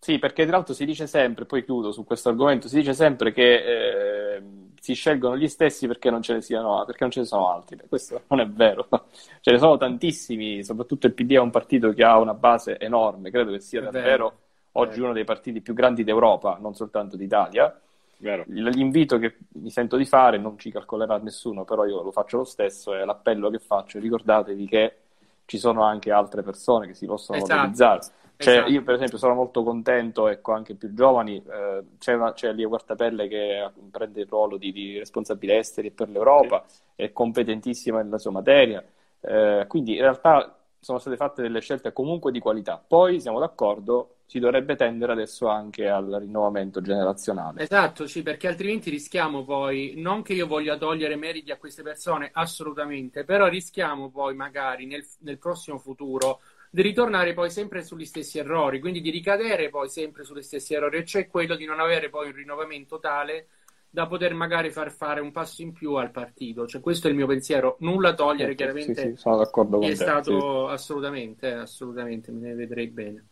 Sì, perché tra l'altro si dice sempre, poi chiudo su questo argomento, si dice sempre che eh, si scelgono gli stessi perché non ce ne siano, perché non ce ne sono altri. Questo non è vero, ce ne sono tantissimi, soprattutto il PD è un partito che ha una base enorme, credo che sia È davvero vero. Oggi Eh. uno dei partiti più grandi d'Europa, non soltanto d'Italia. Vero. L'invito che mi sento di fare, non ci calcolerà nessuno, però io lo faccio lo stesso, è l'appello che faccio, ricordatevi che ci sono anche altre persone che si possono Esatto. mobilizzare. Cioè, Esatto. Io per esempio sono molto contento, ecco, anche più giovani, eh, c'è, una, c'è Lia Quartapelle che prende il ruolo di, di responsabile esteri per l'Europa, è competentissima nella sua materia, eh, quindi in realtà sono state fatte delle scelte comunque di qualità. Poi siamo d'accordo, si dovrebbe tendere adesso anche al rinnovamento generazionale. Esatto, sì, perché altrimenti rischiamo poi, non che io voglia togliere meriti a queste persone, assolutamente, però rischiamo poi magari nel, nel prossimo futuro di ritornare poi sempre sugli stessi errori, quindi di ricadere poi sempre sugli stessi errori, cioè quello di non avere poi un rinnovamento tale da poter magari far fare un passo in più al partito. Cioè, questo è il mio pensiero, nulla togliere, Sì, chiaramente sì, sono d'accordo con è te, stato assolutamente, assolutamente, me ne vedrei bene.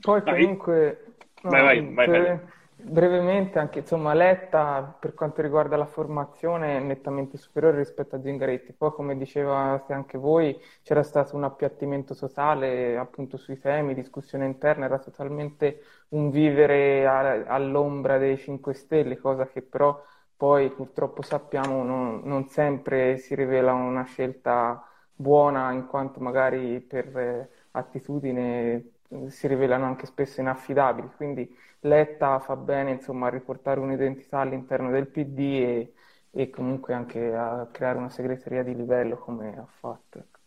Poi Vai. comunque, no, Vai, vai, vai, breve- Fede. Brevemente, anche insomma, Letta per quanto riguarda la formazione è nettamente superiore rispetto a Zingaretti. Poi, come dicevate anche voi, c'era stato un appiattimento totale appunto sui temi, discussione interna, era totalmente un vivere a- all'ombra dei 5 Stelle, cosa che però poi purtroppo sappiamo non, non sempre si rivela una scelta buona, in quanto magari per eh, attitudine si rivelano anche spesso inaffidabili. Quindi Letta fa bene, insomma, a riportare un'identità all'interno del PD e, e comunque anche a creare una segreteria di livello come ha fatto. ecco.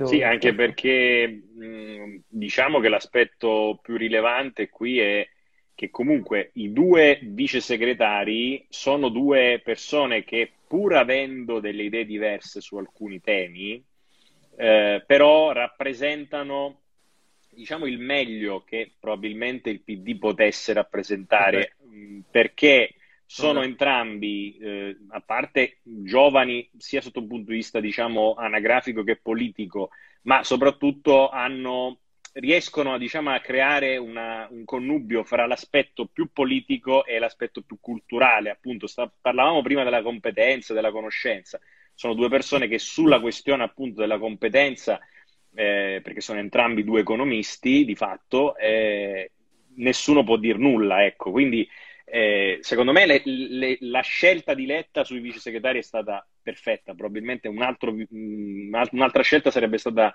Sì, anche perché mh, diciamo che l'aspetto più rilevante qui è che comunque i due vice segretari sono due persone che pur avendo delle idee diverse su alcuni temi, eh, però rappresentano diciamo il meglio che probabilmente il PD potesse rappresentare, mh, perché sono Vabbè. entrambi, eh, a parte giovani, sia sotto un punto di vista, diciamo, anagrafico che politico, ma soprattutto hanno, riescono, diciamo, a creare una- un connubio fra l'aspetto più politico e l'aspetto più culturale. Appunto, sta- parlavamo prima della competenza, della conoscenza. Sono due persone che sulla questione, appunto, della competenza, eh, perché sono entrambi due economisti, di fatto, eh, nessuno può dir nulla, ecco. Quindi eh, secondo me le- le- la scelta di Letta sui vice segretari è stata perfetta, probabilmente un altro- mh, un'altra scelta sarebbe stata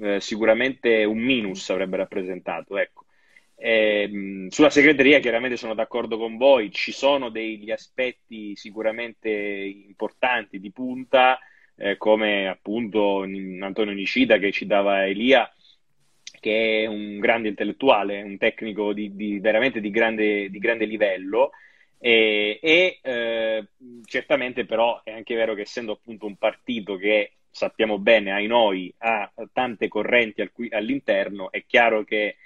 eh, sicuramente un minus, avrebbe rappresentato. Ecco. Ehm, sulla segreteria chiaramente sono d'accordo con voi, ci sono degli aspetti sicuramente importanti di punta, eh, come appunto Antonio Nicida che citava Elia, che è un grande intellettuale, un tecnico di, di- veramente di grande, di grande livello. E, e, eh, certamente però è anche vero che essendo appunto un partito che sappiamo bene, ai noi, ha tante correnti al cui- all'interno, è chiaro che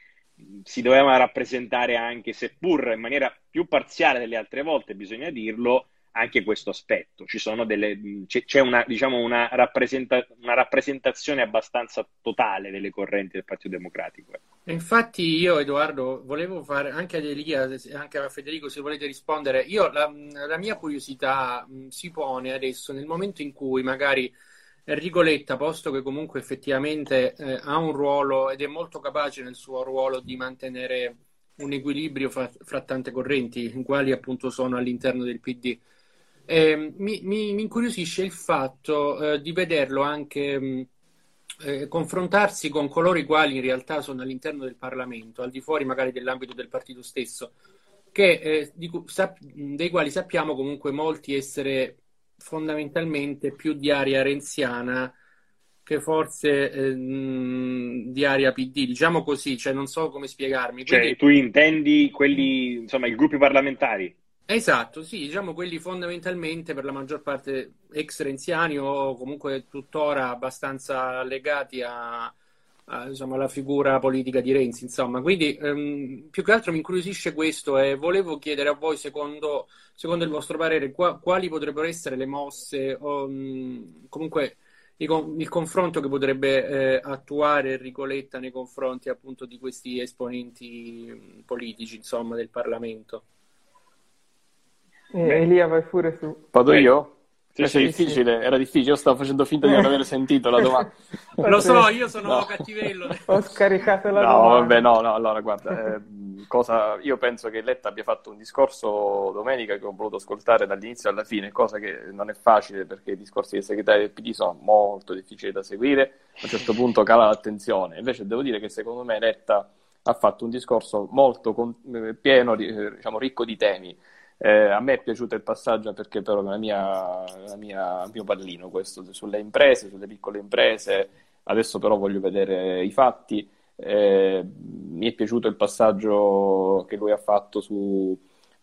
si doveva rappresentare anche, seppur in maniera più parziale delle altre volte, bisogna dirlo, anche questo aspetto. Delle, c'è, c'è una, diciamo, una, rappresenta- una rappresentazione abbastanza totale delle correnti del Partito Democratico. ecco. Infatti io, Edoardo, volevo fare anche ad Elia, anche a Federico, se volete rispondere, io la, la mia curiosità mh, si pone adesso nel momento in cui magari Enrico Letta, posto che comunque effettivamente eh, ha un ruolo ed è molto capace nel suo ruolo di mantenere un equilibrio fra, fra tante correnti, quali appunto sono all'interno del PD. Eh, mi, mi- mi incuriosisce il fatto eh, di vederlo anche mh, eh, confrontarsi con coloro i quali in realtà sono all'interno del Parlamento, al di fuori magari dell'ambito del partito stesso, che, eh, di sap- dei quali sappiamo comunque molti essere fondamentalmente più di area renziana che forse eh, mh, di area PD, diciamo così, cioè non so come spiegarmi. Cioè, Quindi- tu intendi quelli, insomma, i gruppi parlamentari? Esatto, sì, diciamo quelli fondamentalmente per la maggior parte ex renziani o comunque tuttora abbastanza legati a, a, insomma, alla figura politica di Renzi, insomma. Quindi ehm, più che altro mi incuriosisce questo e volevo chiedere a voi, secondo, secondo il vostro parere, qua- quali potrebbero essere le mosse o mh, comunque i con- il confronto che potrebbe eh, attuare Enrico Letta nei confronti appunto di questi esponenti mh, politici, insomma, del Parlamento. Eh, Beh. Elia, vai pure su. Vado Vai. io? Sì, sì, difficile, era difficile, io stavo facendo finta di non aver sentito la domanda. Lo so, io sono No. cattivello. Ho scaricato la No, domanda. vabbè, no, no, allora guarda, eh, cosa, io penso che Letta abbia fatto un discorso domenica che ho voluto ascoltare dall'inizio alla fine, cosa che non è facile perché i discorsi dei segretari del PD sono molto difficili da seguire, a un certo punto cala l'attenzione. Invece devo dire che secondo me Letta ha fatto un discorso molto con, eh, pieno, diciamo, ricco di temi. Eh, a me è piaciuto il passaggio perché però la mia, la mia, il mio pallino questo sulle imprese, sulle piccole imprese. Adesso però voglio vedere i fatti. Eh, mi è piaciuto il passaggio che lui ha fatto su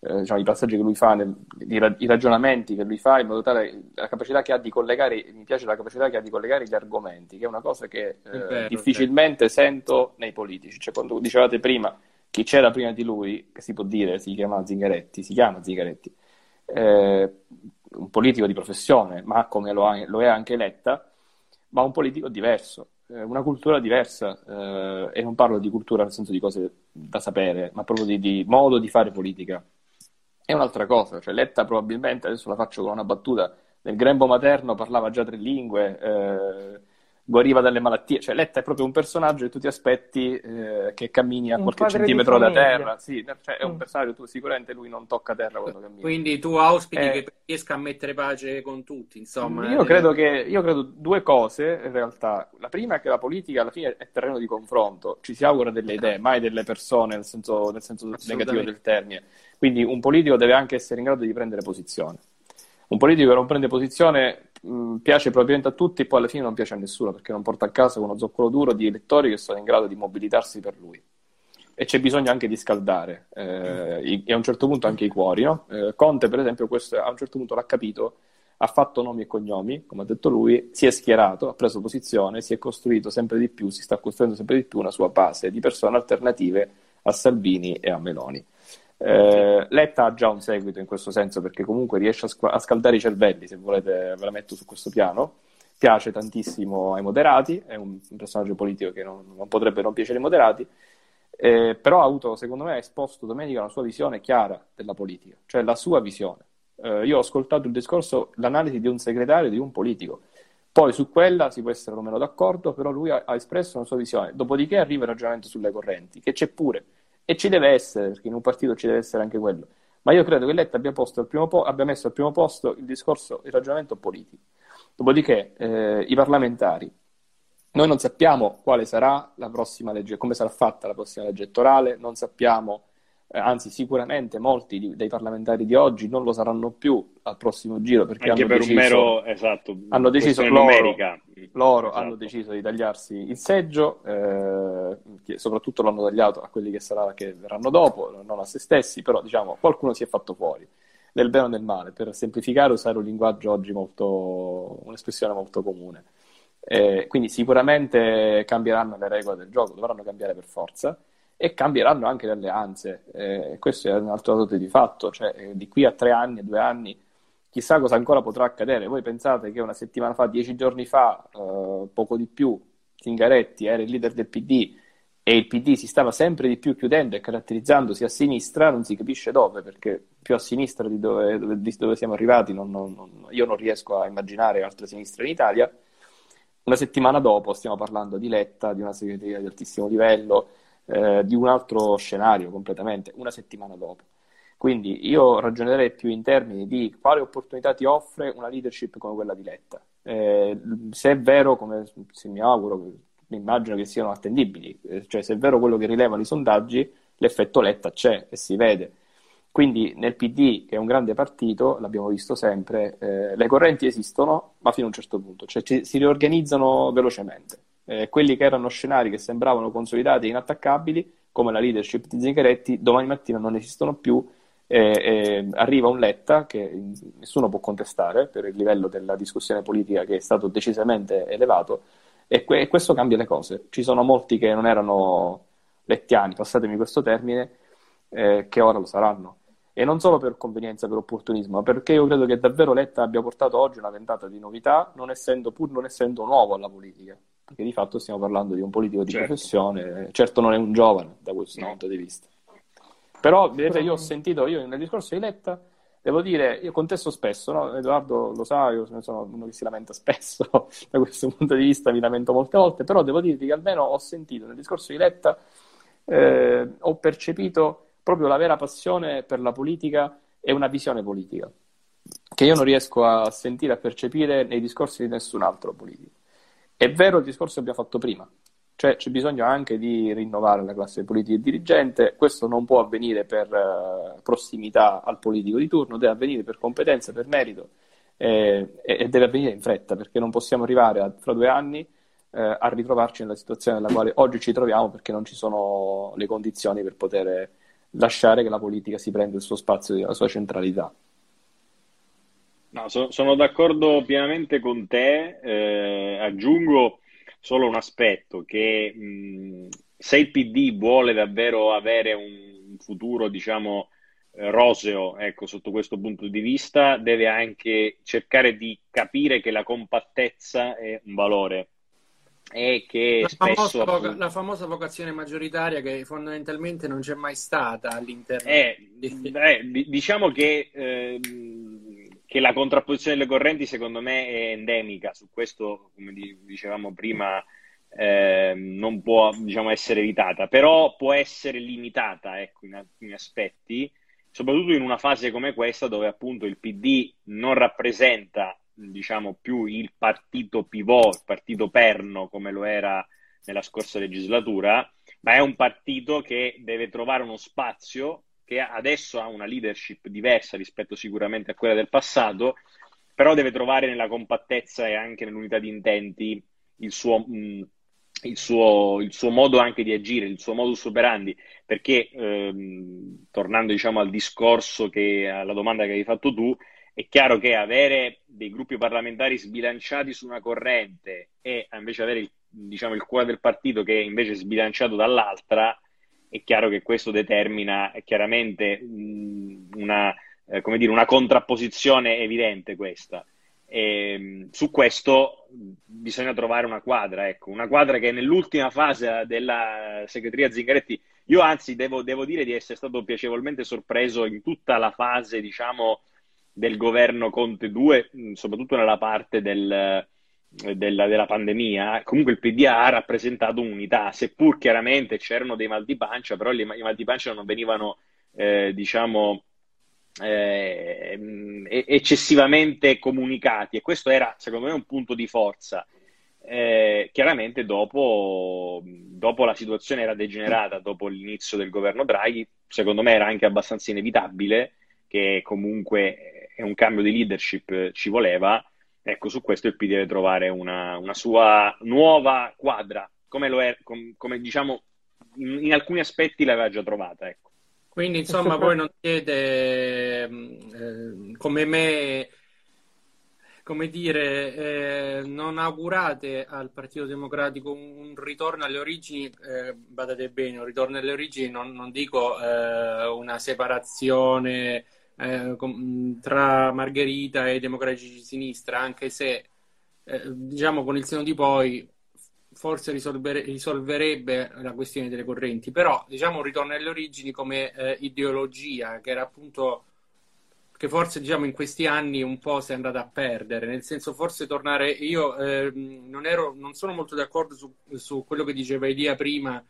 eh, diciamo, i passaggi che lui fa, nel, i, i, ragionamenti che lui fa, in modo tale la capacità che ha di collegare, mi piace la capacità che ha di collegare gli argomenti, che è una cosa che eh, vero, difficilmente sento nei politici. Cioè, quando dicevate prima chi c'era prima di lui, che si può dire, si chiama Zingaretti, si chiama Zingaretti, eh, un politico di professione, ma come lo, ha, lo è anche Letta, ma un politico diverso eh, una cultura diversa, eh, e non parlo di cultura nel senso di cose da sapere, ma proprio di, di modo di fare politica. È un'altra cosa, cioè Letta probabilmente, adesso la faccio con una battuta, nel grembo materno parlava già tre lingue, eh, guariva dalle malattie. Cioè, Letta è proprio un personaggio che tu ti aspetti eh, che cammini a un qualche centimetro da terra. Sì, cioè, è un mm. personaggio tu sicuramente lui non tocca terra quando cammina. Quindi tu auspichi eh, che riesca a mettere pace con tutti, insomma. Io credo che io credo due cose in realtà. La prima è che la politica alla fine è terreno di confronto, ci si augura delle idee, mai delle persone nel senso, nel senso negativo del termine. Quindi un politico deve anche essere in grado di prendere posizione. Un politico che non prende posizione mh, piace probabilmente a tutti, poi alla fine non piace a nessuno perché non porta a casa uno zoccolo duro di elettori che sono in grado di mobilitarsi per lui. E c'è bisogno anche di scaldare, eh, e a un certo punto anche i cuori. No? Eh, Conte, per esempio, questo a un certo punto l'ha capito, ha fatto nomi e cognomi, come ha detto lui, si è schierato, ha preso posizione, si è costruito sempre di più, si sta costruendo sempre di più una sua base di persone alternative a Salvini e a Meloni. Eh, Letta ha già un seguito in questo senso perché comunque riesce a, sc- a, scaldare i cervelli, se volete ve la metto su questo piano. Piace tantissimo ai moderati, è un, un personaggio politico che non, non, potrebbe non piacere ai moderati, eh, però ha avuto, secondo me, ha esposto domenica una sua visione chiara della politica, cioè la sua visione. Eh, io ho ascoltato il discorso, l'analisi di un segretario, di un politico. Poi su quella si può essere o meno d'accordo, però lui ha, ha espresso una sua visione. Dopodiché arriva il ragionamento sulle correnti, che c'è pure e ci deve essere, perché in un partito ci deve essere anche quello. Ma io credo che Letta abbia, po- abbia messo al primo posto il discorso, il ragionamento politico. Dopodiché eh, i parlamentari, noi non sappiamo quale sarà la prossima legge, come sarà fatta la prossima legge elettorale, non sappiamo eh, anzi sicuramente molti di, dei parlamentari di oggi non lo saranno più al prossimo giro perché Anche hanno per deciso, mero, esatto, hanno deciso loro, loro esatto. hanno deciso di tagliarsi il seggio eh, soprattutto l'hanno tagliato a quelli che, sarà, che verranno dopo non a se stessi però diciamo qualcuno si è fatto fuori nel bene o nel male. Per semplificare usare un linguaggio oggi molto un'espressione molto comune. Eh, quindi sicuramente cambieranno le regole del gioco dovranno cambiare per forza e cambieranno anche le alleanze. Eh, questo è un altro dato di fatto, cioè eh, di qui a tre anni, due anni, chissà cosa ancora potrà accadere. Voi pensate che una settimana fa, dieci giorni fa, eh, poco di più, Zingaretti era il leader del PD e il PD si stava sempre di più chiudendo e caratterizzandosi a sinistra, non si capisce dove, perché più a sinistra di dove, dove, di dove siamo arrivati, non, non, non, io non riesco a immaginare altre sinistre in Italia. Una settimana dopo stiamo parlando di Letta, di una segreteria di altissimo livello, eh, di un altro scenario completamente, una settimana dopo. Quindi io ragionerei più in termini di quale opportunità ti offre una leadership come quella di Letta. Eh, se è vero, come se mi auguro, mi immagino che siano attendibili, eh, cioè se è vero quello che rilevano i sondaggi, l'effetto Letta c'è e si vede. Quindi nel PD, che è un grande partito, l'abbiamo visto sempre, eh, le correnti esistono, ma fino a un certo punto, cioè ci, si riorganizzano velocemente eh, quelli che erano scenari che sembravano consolidati e inattaccabili, come la leadership di Zingaretti, domani mattina non esistono più. Eh, arriva un Letta che nessuno può contestare per il livello della discussione politica che è stato decisamente elevato e, que- e questo cambia le cose. Ci sono molti che non erano lettiani, passatemi questo termine, eh, che ora lo saranno. E non solo per convenienza, per opportunismo, ma perché io credo che davvero Letta abbia portato oggi una ventata di novità, non essendo, pur non essendo nuovo alla politica perché di fatto stiamo parlando di un politico di certo. professione, certo non è un giovane da questo no. punto di vista. Però, vedete, io ho sentito, io nel discorso di Letta, devo dire, io contesto spesso, no? Edoardo lo sa, io sono uno che si lamenta spesso, da questo punto di vista mi lamento molte volte, però devo dirvi che almeno ho sentito nel discorso di Letta eh, ho percepito proprio la vera passione per la politica e una visione politica che io non riesco a sentire, a percepire nei discorsi di nessun altro politico. È vero il discorso che abbiamo fatto prima, cioè c'è bisogno anche di rinnovare la classe politica e dirigente, questo non può avvenire per uh, prossimità al politico di turno, deve avvenire per competenza, per merito eh, e deve avvenire in fretta perché non possiamo arrivare a, fra due anni eh, a ritrovarci nella situazione nella quale oggi ci troviamo perché non ci sono le condizioni per poter lasciare che la politica si prenda il suo spazio la sua centralità. No, so, sono d'accordo pienamente con te, eh, aggiungo solo un aspetto che mh, se il PD vuole davvero avere un futuro, diciamo, eh, roseo, ecco, sotto questo punto di vista, deve anche cercare di capire che la compattezza è un valore e che la spesso... Famosa, la famosa vocazione maggioritaria che fondamentalmente non c'è mai stata all'interno eh, di... Eh, diciamo che... Eh, che la contrapposizione delle correnti secondo me è endemica, su questo come dicevamo prima eh, non può diciamo, essere evitata, però può essere limitata ecco, in alcuni aspetti, soprattutto in una fase come questa dove appunto il PD non rappresenta diciamo, più il partito pivot, il partito perno come lo era nella scorsa legislatura, ma è un partito che deve trovare uno spazio che adesso ha una leadership diversa rispetto sicuramente a quella del passato, però deve trovare nella compattezza e anche nell'unità di intenti il suo, mh, il suo, il suo modo anche di agire, il suo modus operandi, perché ehm, tornando diciamo al discorso che alla domanda che hai fatto tu, è chiaro che avere dei gruppi parlamentari sbilanciati su una corrente e invece avere il, diciamo, il cuore del partito che è invece sbilanciato dall'altra è chiaro che questo determina chiaramente una, eh, dire, una contrapposizione evidente questa. E, ehm, su questo bisogna trovare una quadra, ecco, una quadra che nell'ultima fase della segreteria Zingaretti, io anzi devo, devo, dire di essere stato piacevolmente sorpreso in tutta la fase, diciamo, del governo Conte 2, soprattutto nella parte del, della, della, pandemia, comunque il PDA ha rappresentato un'unità, seppur chiaramente c'erano dei mal di pancia, però i mal di pancia non venivano, eh, diciamo, eh, eccessivamente comunicati e questo era, secondo me, un punto di forza. Eh, chiaramente dopo, dopo, la situazione era degenerata, dopo l'inizio del governo Draghi, secondo me era anche abbastanza inevitabile che comunque un cambio di leadership ci voleva Ecco, su questo il PD deve trovare una, una sua nuova quadra, come, lo è, com, come diciamo in, in, alcuni aspetti l'aveva già trovata. Ecco. Quindi, insomma, voi non siete eh, come me, come dire, eh, non augurate al Partito Democratico un, ritorno alle origini, eh, badate bene, un ritorno alle origini, non, non dico eh, una separazione eh, tra Margherita e democratici di sinistra, anche se eh, diciamo con il seno di poi forse risolvere- risolverebbe la questione delle correnti, però diciamo un ritorno alle origini come eh, ideologia, che era appunto che forse diciamo in questi anni un po' si è andata a perdere, nel senso forse tornare, io eh, non, ero, non sono molto d'accordo su, su quello che diceva Elia prima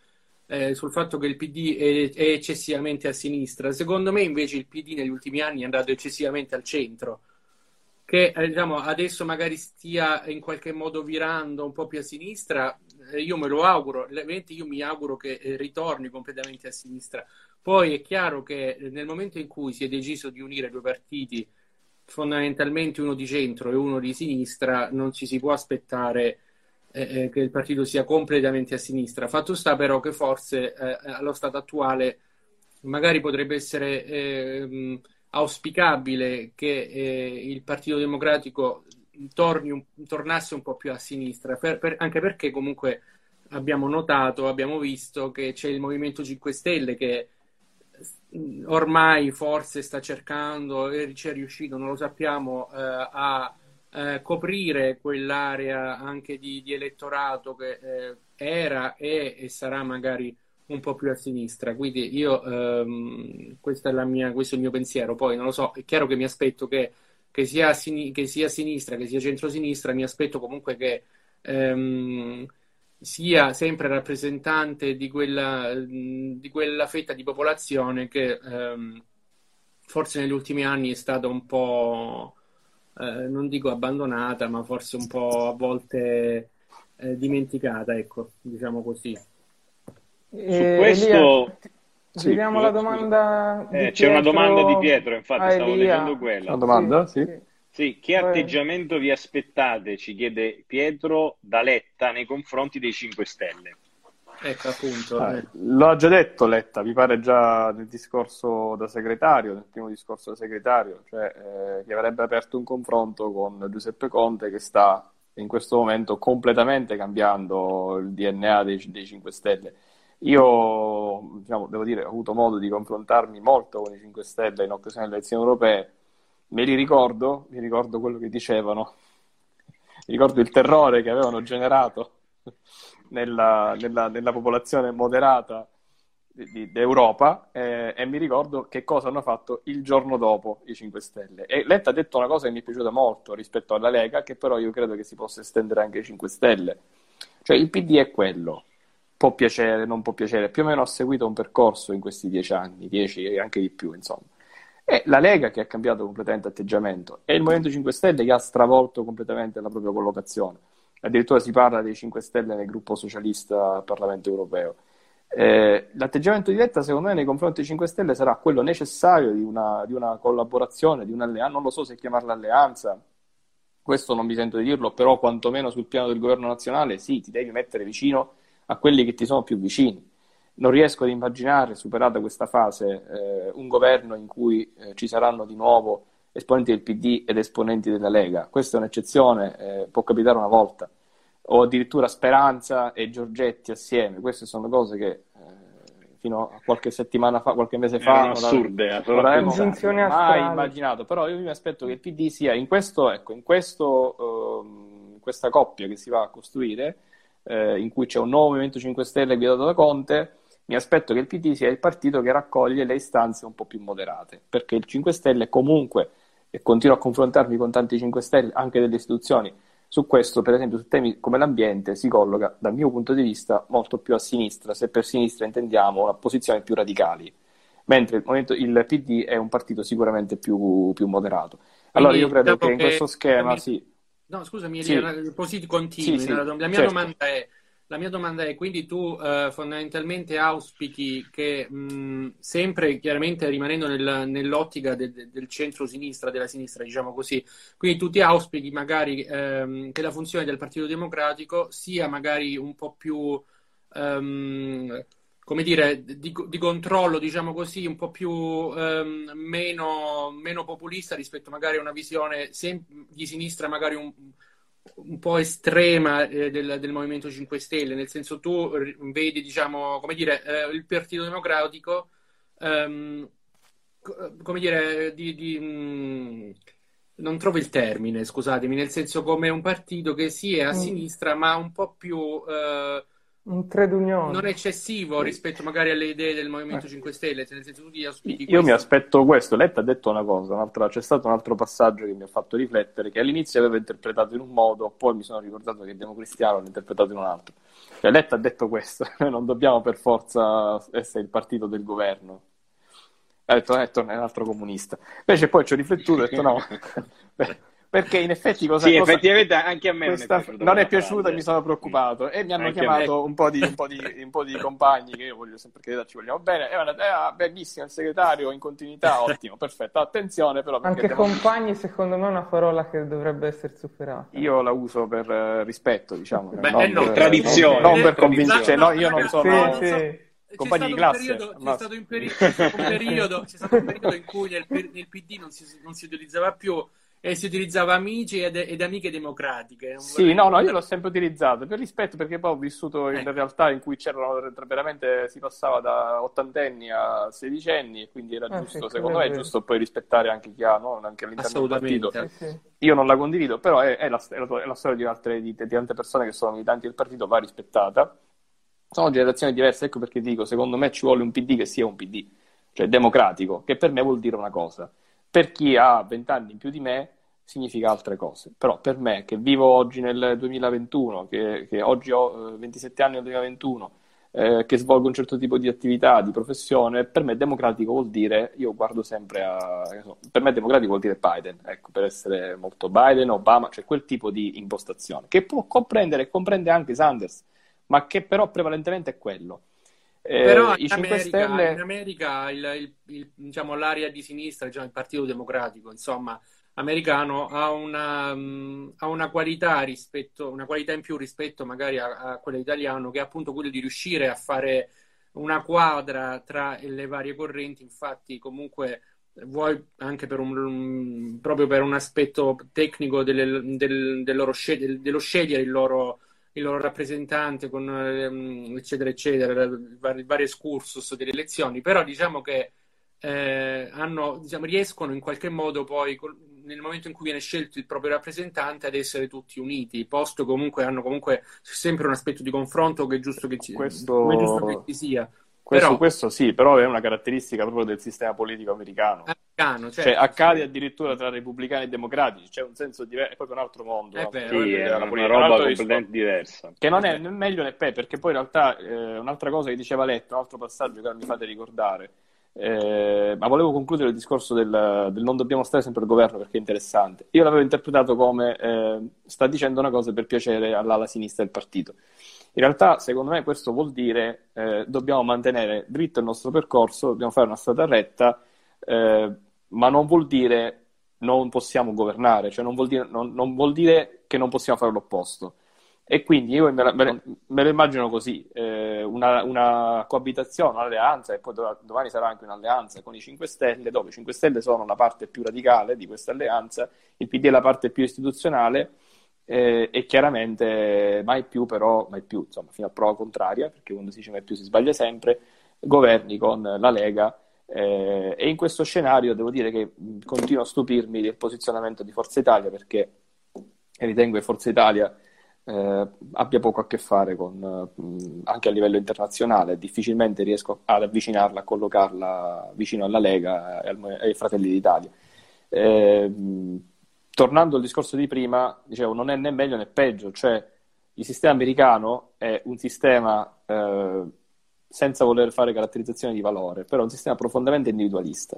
eh, sul fatto che il PD è, è, eccessivamente a sinistra. Secondo me invece il PD negli ultimi anni è andato eccessivamente al centro, che eh, diciamo, adesso magari stia in qualche modo virando un po' più a sinistra. Eh, io me lo auguro, io mi auguro che eh, ritorni completamente a sinistra. Poi è chiaro che eh, nel momento in cui si è deciso di unire due partiti, fondamentalmente uno di centro e uno di sinistra, non ci si può aspettare eh, eh, che il partito sia completamente a sinistra. Fatto sta però che forse eh, allo stato attuale magari potrebbe essere eh, auspicabile che eh, il Partito Democratico torni un, tornasse un po' più a sinistra, per, per, anche perché comunque abbiamo notato, abbiamo visto che c'è il Movimento 5 Stelle che ormai forse sta cercando e ci è riuscito, non lo sappiamo, eh, a eh, coprire quell'area anche di, di elettorato che eh, era è, e sarà magari un po' più a sinistra. Quindi io ehm, mia, questo è il mio pensiero. Poi non lo so, è chiaro che mi aspetto che, che, sia, sin- che sia sinistra, che sia centrosinistra, mi aspetto comunque che ehm, sia sempre rappresentante di quella, di quella fetta di popolazione che ehm, forse negli ultimi anni è stata un po', eh, non dico abbandonata, ma forse un po' a volte eh, dimenticata, ecco, diciamo così. E, Su questo... Sì, Vediamo la domanda. Eh, c'è una domanda di Pietro, infatti, stavo Elia. leggendo quella. Una domanda? Sì. sì. Sì, che atteggiamento vi aspettate, ci chiede Pietro da Letta nei confronti dei 5 Stelle? Ecco, appunto. Ah, ha già detto Letta, mi pare già nel discorso da segretario, nel primo discorso da segretario, cioè eh, che avrebbe aperto un confronto con Giuseppe Conte che sta in questo momento completamente cambiando il DNA dei, dei 5 Stelle. Io, diciamo, devo dire, ho avuto modo di confrontarmi molto con i 5 Stelle in occasione delle elezioni europee, me li ricordo, mi ricordo quello che dicevano, mi ricordo il terrore che avevano generato nella, nella, nella popolazione moderata d'Europa eh, e mi ricordo che cosa hanno fatto il giorno dopo i 5 Stelle. E Letta ha detto una cosa che mi è piaciuta molto rispetto alla Lega, che però io credo che si possa estendere anche ai 5 Stelle. Cioè il PD è quello, può piacere, non può piacere, più o meno ha seguito un percorso in questi dieci anni, dieci e anche di più, insomma. È la Lega che ha cambiato completamente atteggiamento, è il Movimento 5 Stelle che ha stravolto completamente la propria collocazione. Addirittura si parla dei 5 Stelle nel gruppo socialista al Parlamento europeo. Eh, l'atteggiamento di Letta, secondo me, nei confronti dei 5 Stelle sarà quello necessario di una, di una collaborazione, di un'alleanza, non lo so se chiamarla alleanza, questo non mi sento di dirlo, però quantomeno sul piano del governo nazionale, sì, ti devi mettere vicino a quelli che ti sono più vicini. Non riesco ad immaginare, superata questa fase, eh, un governo in cui eh, ci saranno di nuovo esponenti del PD ed esponenti della Lega. Questa è un'eccezione, eh, può capitare una volta. O addirittura Speranza e Giorgetti assieme. Queste sono cose che eh, fino a qualche settimana fa, qualche mese fa, Erano assurde, non allora avremmo Congiunzioni mai immaginato. Però io mi aspetto che il PD sia in questo, ecco, in questo, in questa coppia che si va a costruire, eh, in cui c'è un nuovo Movimento 5 Stelle guidato da Conte, mi aspetto che il PD sia il partito che raccoglie le istanze un po' più moderate, perché il 5 Stelle comunque, e continuo a confrontarmi con tanti 5 Stelle, anche delle istituzioni, su questo, per esempio, su temi come l'ambiente, si colloca, dal mio punto di vista, molto più a sinistra, se per sinistra intendiamo una posizione più radicali, mentre il, PD è un partito sicuramente più, più moderato. Allora Quindi, io credo che in questo schema, mi- sì, No, scusami, Sì. Così continui. Sì, sì, La, la mia certo. domanda è, la mia domanda è, quindi tu eh, fondamentalmente auspichi che mh, sempre chiaramente rimanendo nel- nell'ottica del, del centro-sinistra, della sinistra, diciamo così, quindi tu ti auspichi magari ehm, che la funzione del Partito Democratico sia magari un po' più, ehm, come dire, di, di controllo, diciamo così, un po' più ehm, meno, meno populista rispetto magari a una visione sem- di sinistra, magari un, un po' estrema eh, del, del Movimento 5 Stelle, nel senso tu vedi, diciamo, come dire, eh, il Partito Democratico, ehm, co- come dire, di, di, mh, non trovo il termine, scusatemi, nel senso come un partito che sì è a Mm. sinistra, ma un po' più eh. Non eccessivo rispetto magari alle idee del Movimento 5 Stelle, cioè nel senso tu ti auspichi Io mi questo. aspetto questo. Letta ha detto una cosa, un'altra- c'è stato un altro passaggio che mi ha fatto riflettere, che all'inizio aveva interpretato in un modo, poi mi sono ricordato che Democristiano l'ha interpretato in un altro. Cioè, Letta ha detto questo, noi non dobbiamo per forza essere il partito del governo. Ha detto, eh, torna è un altro comunista. Invece poi ci ho riflettuto e ho detto no, perché in effetti cosa... Sì, cosa- effettivamente anche a me questa- non è piaciuta non è quella piaciuta e mi sono preoccupato. E mi hanno Anche chiamato un po' di, un po' di- un po' di compagni che io voglio sempre che ci vogliamo bene. E mi hanno detto, "Ah, bellissimo il segretario in continuità ottimo perfetto. Attenzione però perché Anche abbiamo- compagni, secondo me, è una parola che dovrebbe essere superata. io la uso per eh, rispetto diciamo. Beh, non eh no, per- tradizione. non per Eh, cioè, no, no, io non no, sono no, Sì, no, sì. C'è Compagni stato di un classe, periodo, c'è ma- stato un, peri- c'è stato un periodo, c'è stato un periodo in cui nel, nel PD non si, non si utilizzava più e si utilizzava amici ed, ed amiche democratiche. Sì, no, no, io l'ho sempre utilizzato per rispetto perché poi ho vissuto in Eh. realtà in cui c'erano veramente si passava da ottantenni a sedicenni e quindi era Ah, giusto, secondo me è giusto poi rispettare anche chi ha, no? anche all'interno del partito. Sì. Io non la condivido, però è, è la, è la- è la storia di, altre, di, di tante persone che sono militanti del partito, va rispettata. Sono generazioni diverse, ecco perché dico, secondo me ci vuole un PD che sia un PD, cioè democratico, che per me vuol dire una cosa. Per chi ha vent'anni in più di me, significa altre cose. Però per me, che vivo oggi nel 2021, che, che oggi ho 27 eh, anni nel 2021, eh, che svolgo un certo tipo di attività, di professione, per me democratico vuol dire, io guardo sempre a, per me democratico vuol dire Biden, ecco, per essere molto Biden, Obama, cioè quel tipo di impostazione, che può comprendere e comprende anche Sanders, ma che però prevalentemente è quello. Eh, Però in America, Stelle... in America il, il, il, diciamo, l'area di sinistra, diciamo, il Partito Democratico, insomma, americano ha una, um, ha una, qualità rispetto, una qualità in più rispetto magari a, a quella italiana, che è appunto quello di riuscire a fare una quadra tra le varie correnti. Infatti, comunque, vuoi anche per un, proprio per un aspetto tecnico delle, del, del loro dello scegliere il loro il loro rappresentante, con, ehm, eccetera, eccetera, il vario excursus delle elezioni, però diciamo che eh, hanno, diciamo, riescono in qualche modo poi, nel momento in cui viene scelto il proprio rappresentante, ad essere tutti uniti, posto comunque hanno comunque sempre un aspetto di confronto che è giusto che ci, Questo... è giusto che ci sia. Questo, però, questo sì, però è una caratteristica proprio del sistema politico americano. americano certo, cioè, accade addirittura tra repubblicani e democratici, c'è un senso diverso, è proprio un altro mondo. È, vero, sì, è, una, una roba completamente diversa. Che non è né meglio né peggio, perché poi in realtà eh, un'altra cosa che diceva Letto, un altro passaggio che mi fate ricordare, eh, ma volevo concludere il discorso del, del, non dobbiamo stare sempre al governo perché è interessante. Io l'avevo interpretato come eh, sta dicendo una cosa per piacere all'ala sinistra del partito. In realtà, secondo me, questo vuol dire eh, dobbiamo mantenere dritto il nostro percorso, dobbiamo fare una strada retta, eh, ma non vuol dire non possiamo governare, cioè non vuol dire, non, non vuol dire che non possiamo fare l'opposto. E quindi io me, me, me lo immagino così, eh, una, una, coabitazione, un'alleanza, e poi domani sarà anche un'alleanza con i 5 Stelle, dove i 5 Stelle sono la parte più radicale di questa alleanza, il PD è la parte più istituzionale, eh, e chiaramente mai più però, mai più, insomma, fino a prova contraria, perché quando si dice mai più si sbaglia sempre, governi con la Lega eh, e in questo scenario devo dire che continuo a stupirmi del posizionamento di Forza Italia perché ritengo che Forza Italia eh, abbia poco a che fare con, mh, anche a livello internazionale, difficilmente riesco ad avvicinarla, a collocarla vicino alla Lega e ai Fratelli d'Italia. Eh, tornando al discorso di prima, dicevo, non è né meglio né peggio, cioè il sistema americano è un sistema eh, senza voler fare caratterizzazione di valore, però è un sistema profondamente individualista.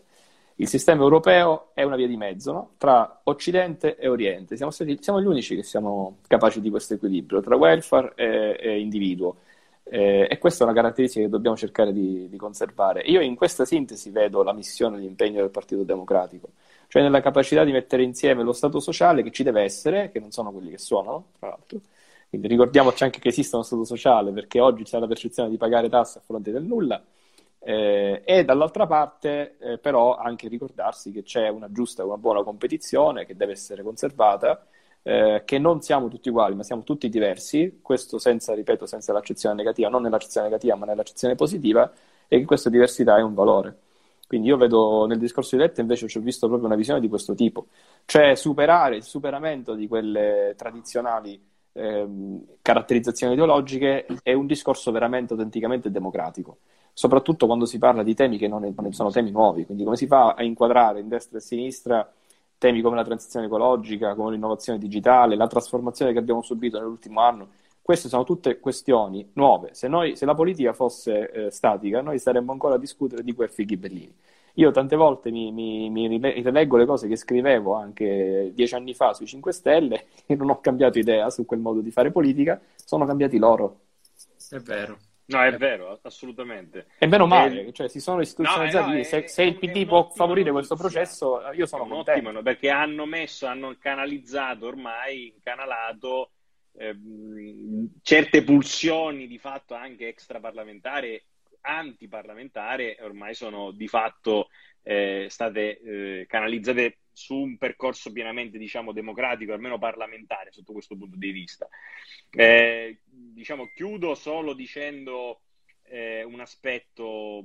Il sistema europeo è una via di mezzo no? tra Occidente e Oriente. Siamo, stati, siamo, gli unici che siamo capaci di questo equilibrio tra welfare e, e individuo. Eh, e questa è una caratteristica che dobbiamo cercare di, di, conservare. Io in questa sintesi vedo la missione e l'impegno del Partito Democratico cioè nella capacità di mettere insieme lo Stato sociale che ci deve essere, che non sono quelli che suonano, tra l'altro. Quindi ricordiamoci anche che esiste uno Stato sociale, perché oggi c'è la percezione di pagare tasse a fronte del nulla, eh, e dall'altra parte eh, però anche ricordarsi che c'è una giusta e una buona competizione che deve essere conservata, eh, che non siamo tutti uguali, ma siamo tutti diversi, questo senza, ripeto, senza l'accezione negativa, non nell'accezione negativa, ma nell'accezione positiva, e che questa diversità è un valore. Quindi io vedo nel discorso di Letta invece ci ho visto proprio una visione di questo tipo, cioè superare il superamento di quelle tradizionali ehm, caratterizzazioni ideologiche è un discorso veramente autenticamente democratico, soprattutto quando si parla di temi che non, è, non sono temi nuovi, quindi come si fa a inquadrare in destra e sinistra temi come la transizione ecologica, come l'innovazione digitale, la trasformazione che abbiamo subito nell'ultimo anno queste sono tutte questioni nuove. Se, noi, se la politica fosse eh, statica, noi staremmo ancora a discutere di quei fighi. Io tante volte mi, mi, mi rileggo le cose che scrivevo anche dieci anni fa sui 5 Stelle e non ho cambiato idea su quel modo di fare politica, sono cambiati loro. È vero. No, è vero, assolutamente. E meno male, cioè si sono istituzionalizzati. No, no, se, è, se, il PD può favorire questo processo, io sono è contento. Ottimo, perché hanno messo, hanno canalizzato ormai, incanalato Ehm, certe pulsioni di fatto anche extraparlamentari, antiparlamentari, ormai sono di fatto eh, state eh, canalizzate su un percorso pienamente diciamo, democratico, almeno parlamentare sotto questo punto di vista. Eh, diciamo, chiudo solo dicendo eh, un aspetto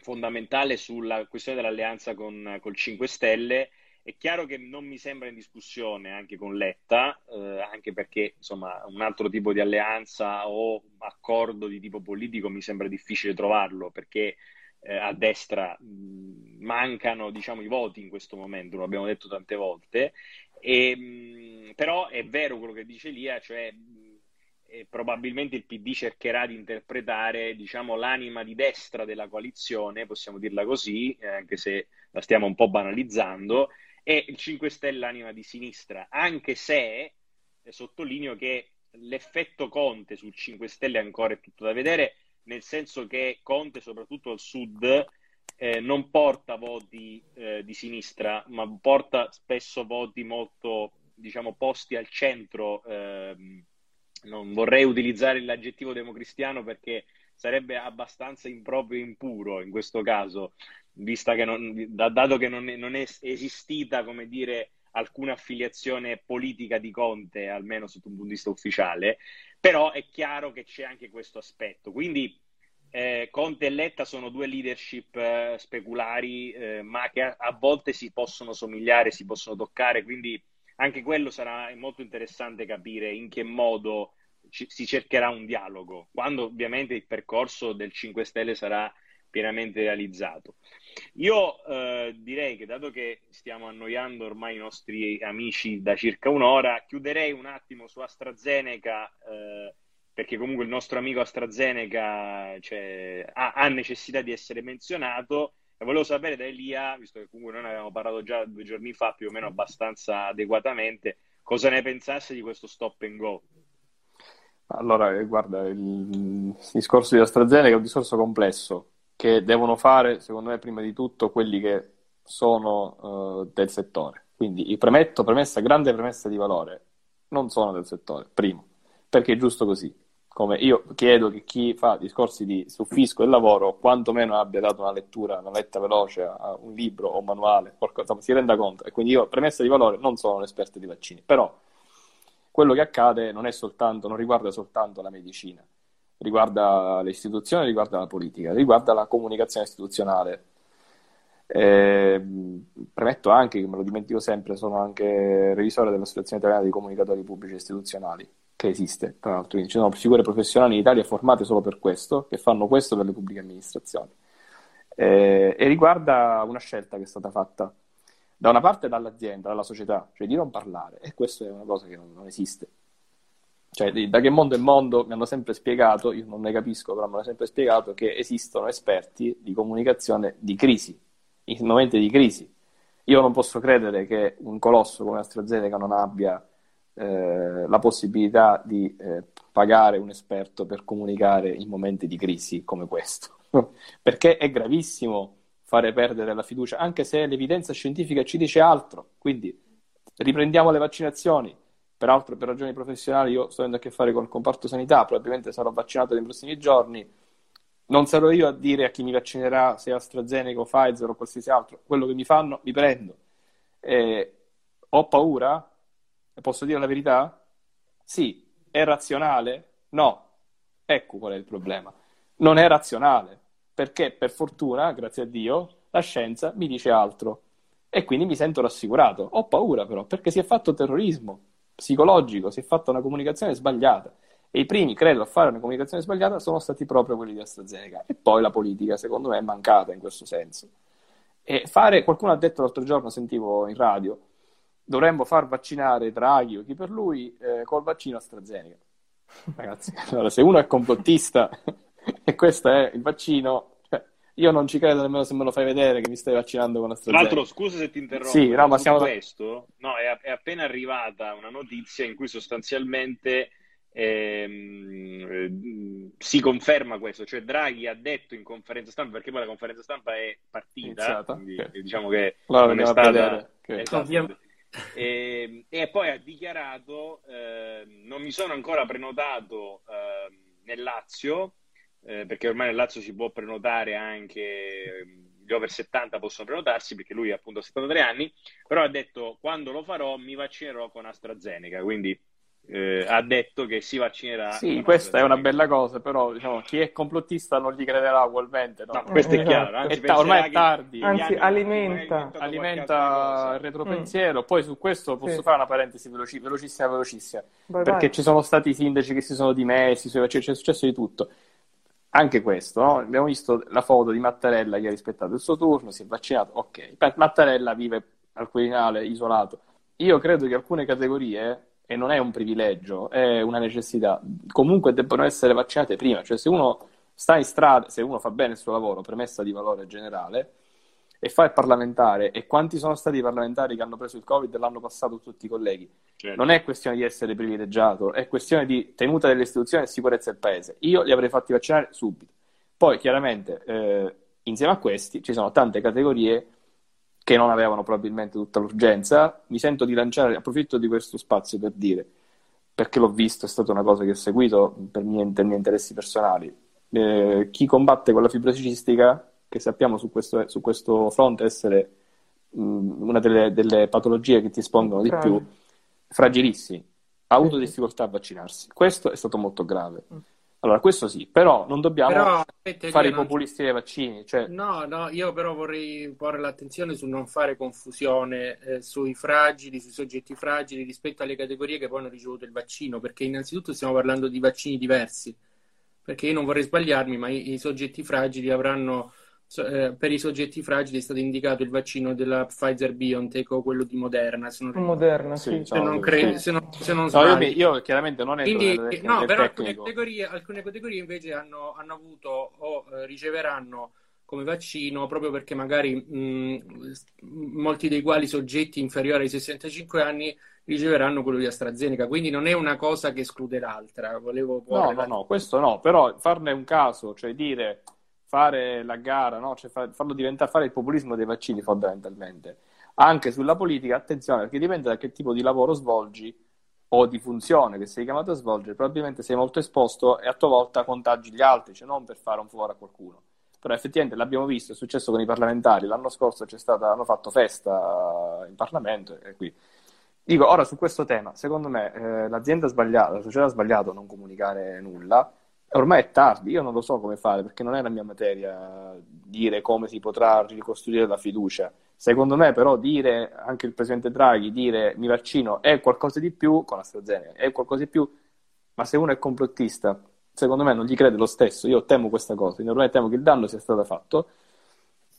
fondamentale sulla questione dell'alleanza con col 5 Stelle è chiaro che non mi sembra in discussione anche con Letta, eh, anche perché insomma un altro tipo di alleanza o accordo di tipo politico mi sembra difficile trovarlo perché eh, a destra mh, mancano diciamo, i voti in questo momento, lo abbiamo detto tante volte, E, mh, però è vero quello che dice Lia, cioè mh, probabilmente il PD cercherà di interpretare diciamo, l'anima di destra della coalizione, possiamo dirla così, eh, anche se la stiamo un po' banalizzando, e il 5 Stelle l'anima di sinistra, anche se eh, sottolineo che l'effetto Conte sul 5 Stelle ancora è tutto da vedere, nel senso che Conte, soprattutto al sud, eh, non porta voti eh, di sinistra, ma porta spesso voti molto, diciamo, posti al centro. Ehm, non vorrei utilizzare l'aggettivo democristiano perché sarebbe abbastanza improprio e impuro in questo caso, vista che non, dato che non non è esistita, come dire, alcuna affiliazione politica di Conte, almeno sotto un punto di vista ufficiale, però è chiaro che c'è anche questo aspetto. Quindi eh, Conte e Letta sono due leadership eh, speculari, eh, ma che a, a, volte si possono somigliare, si possono toccare, quindi anche quello sarà molto interessante capire in che modo ci, si cercherà un dialogo, quando ovviamente il percorso del 5 Stelle sarà pienamente realizzato. Io eh, direi che dato che stiamo annoiando ormai i nostri amici da circa un'ora, chiuderei un attimo su AstraZeneca, eh, perché comunque il nostro amico AstraZeneca cioè, ha, ha, necessità di essere menzionato. E volevo sapere da Elia, visto che comunque noi ne avevamo parlato già due giorni fa, più o meno abbastanza adeguatamente, cosa ne pensasse di questo stop and go? Allora, eh, guarda, il discorso di AstraZeneca è un discorso complesso che devono fare, secondo me, prima di tutto quelli che sono uh, del settore. Quindi premetto, premessa, grande premessa di valore, non sono del settore, primo, perché è giusto così. Come io chiedo che chi fa discorsi di, su fisco e lavoro, quantomeno abbia dato una lettura, una letta veloce a un libro o un manuale, qualcosa, si renda conto. E quindi io, premessa di valore, non sono un esperto di vaccini, però quello che accade non, soltanto, non riguarda soltanto la medicina, riguarda le istituzioni, riguarda la politica, riguarda la comunicazione istituzionale. Eh, premetto anche, che me lo dimentico sempre, sono anche revisore dell'Associazione Italiana dei Comunicatori Pubblici Istituzionali, che esiste, tra l'altro, quindi ci sono figure professionali in Italia formate solo per questo, che fanno questo per le pubbliche amministrazioni. Eh, e riguarda una scelta che è stata fatta da una parte dall'azienda, dalla società, cioè di non parlare, e questa è una cosa che non, non esiste cioè da che mondo è mondo mi hanno sempre spiegato, io non ne capisco, però mi hanno sempre spiegato che esistono esperti di comunicazione di crisi, in momenti di crisi. Io non posso credere che un colosso come AstraZeneca non abbia eh, la possibilità di eh, pagare un esperto per comunicare in momenti di crisi come questo, perché è gravissimo fare perdere la fiducia, anche se l'evidenza scientifica ci dice altro. Quindi riprendiamo le vaccinazioni Peraltro, per ragioni professionali, io sto avendo a che fare con il comparto sanità, probabilmente sarò vaccinato nei prossimi giorni. Non sarò io a dire a chi mi vaccinerà se AstraZeneca o Pfizer o qualsiasi altro. Quello che mi fanno, mi prendo. Eh, ho paura? Posso dire la verità? Sì. È razionale? No. Ecco qual è il problema. Non è razionale, perché per fortuna, grazie a Dio, la scienza mi dice altro. E quindi mi sento rassicurato. Ho paura però, perché si è fatto terrorismo psicologico, si è fatta una comunicazione sbagliata. E i primi, credo, a fare una comunicazione sbagliata sono stati proprio quelli di AstraZeneca. E poi la politica, secondo me, è mancata in questo senso. E fare, qualcuno ha detto l'altro giorno, sentivo in radio, dovremmo far vaccinare Draghi o chi per lui eh, col vaccino AstraZeneca. Ragazzi, allora, se uno è complottista e questo è il vaccino, io non ci credo nemmeno se me lo fai vedere che mi stai vaccinando con AstraZeneca. Tra l'altro, scusa se ti interrompo. Sì, no, ma siamo... questo, no, è, è, appena arrivata una notizia in cui sostanzialmente ehm, si conferma questo, cioè Draghi ha detto in conferenza stampa, perché poi la conferenza stampa è partita, quindi, okay. diciamo che allora, non è stata... Che... Esatto. E, e, poi ha dichiarato, eh, non mi sono ancora prenotato eh, nel Lazio, eh, perché ormai nel Lazio si può prenotare anche gli over 70 possono prenotarsi perché lui appunto ha 73 anni, però ha detto quando lo farò mi vaccinerò con AstraZeneca, quindi eh, ha detto che si vaccinerà. Sì, questa è una bella cosa, però diciamo, chi è complottista non gli crederà ugualmente. No? no questo è chiaro. Anzi, è ormai è tardi. Anzi, alimenta, alimenta il retropensiero. Mm. Poi su questo posso sì. fare una parentesi veloci, velocissima, velocissima. Vai, perché vai. ci sono stati i sindaci che si sono dimessi, c'è successo di tutto anche questo, no? abbiamo visto la foto di Mattarella che ha rispettato il suo turno, si è vaccinato, ok, Mattarella vive al Quirinale isolato, io credo che alcune categorie, e non è un privilegio, è una necessità, comunque debbono essere vaccinate prima. Cioè, se uno sta in strada, se uno fa bene il suo lavoro, premessa di valore generale, e fa il parlamentare, e quanti sono stati i parlamentari che hanno preso il Covid e l'hanno passato tutti i colleghi? Certo. Non è questione di essere privilegiato, è questione di tenuta delle istituzioni e sicurezza del paese. Io li avrei fatti vaccinare subito. Poi, chiaramente, eh, insieme a questi ci sono tante categorie che non avevano probabilmente tutta l'urgenza. Mi sento di lanciare, approfitto di questo spazio per dire, perché l'ho visto, è stata una cosa che ho seguito per, mie, per miei interessi personali. Eh, chi combatte con la fibrosi cistica, che sappiamo su questo, su questo fronte essere mh, una delle, delle, patologie che ti espongono di più, fragilissimi, ha avuto difficoltà a vaccinarsi. Questo è stato molto grave. Mm. Allora, questo sì, però non dobbiamo però, aspetta, fare i populisti dei vaccini. Cioè... No, no, io però vorrei porre l'attenzione su non fare confusione eh, sui fragili, sui soggetti fragili rispetto alle categorie che poi hanno ricevuto il vaccino, perché innanzitutto stiamo parlando di vaccini diversi, perché io non vorrei sbagliarmi, ma i, i soggetti fragili avranno eh, per i soggetti fragili è stato indicato il vaccino della Pfizer BioNTech o quello di Moderna. Se non, Moderna, sì. Se non, cre- se non, se non no, io, io, chiaramente non è Quindi, del, no, del però alcune categorie, alcune categorie, invece hanno, hanno avuto o eh, riceveranno come vaccino proprio perché magari mh, molti dei quali soggetti inferiori ai 65 anni riceveranno quello di AstraZeneca, quindi non è una cosa che esclude l'altra. Volevo no, no, no, questo no, però farne un caso, cioè dire fare la gara, no? cioè farlo diventare, fare il populismo dei vaccini fondamentalmente. Anche sulla politica, attenzione, perché dipende da che tipo di lavoro svolgi o di funzione che sei chiamato a svolgere, probabilmente sei molto esposto e a tua volta contagi gli altri, cioè non per fare un favore a qualcuno. Però effettivamente l'abbiamo visto, è successo con i parlamentari, l'anno scorso c'è stata, hanno fatto festa in Parlamento e qui. Dico, ora su questo tema, secondo me eh, l'azienda ha sbagliato, la società ha sbagliato a non comunicare nulla, Ormai è tardi, io non lo so come fare perché non è la mia materia dire come si potrà ricostruire la fiducia. Secondo me, però, dire anche il presidente Draghi, dire mi vaccino è qualcosa di più con AstraZeneca, è qualcosa di più, ma se uno è complottista, secondo me non gli crede lo stesso. Io temo questa cosa, ormai temo che il danno sia stato fatto.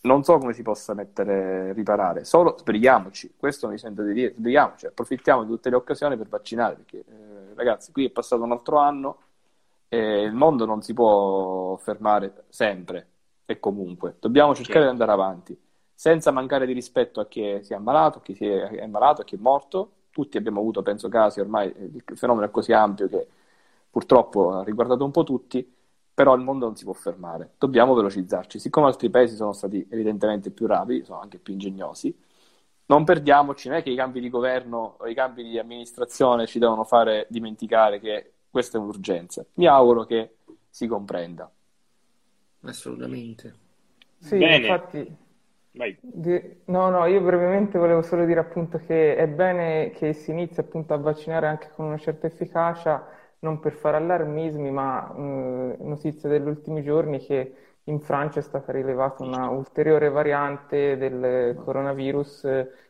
Non so come si possa mettere, riparare, solo sbrighiamoci, questo mi sento di dire, sbrighiamoci, approfittiamo di tutte le occasioni per vaccinare, perché eh, ragazzi, qui è passato un altro anno, e il mondo non si può fermare sempre e comunque. Dobbiamo cercare di andare avanti, senza mancare di rispetto a chi si è ammalato, a chi si è ammalato, a chi è morto. Tutti abbiamo avuto, penso, casi, ormai il fenomeno è così ampio che purtroppo ha riguardato un po' tutti, però il mondo non si può fermare. Dobbiamo velocizzarci. Siccome altri paesi sono stati evidentemente più rapidi, sono anche più ingegnosi, non perdiamoci, non è che i cambi di governo o i cambi di amministrazione ci devono fare dimenticare che questa è un'urgenza. Mi auguro che si comprenda. Assolutamente. Sì, Bene. infatti... Di... No, no, io brevemente volevo solo dire appunto che è bene che si inizi appunto a vaccinare anche con una certa efficacia, non per fare allarmismi, ma eh, notizia degli ultimi giorni che in Francia è stata rilevata una ulteriore variante del coronavirus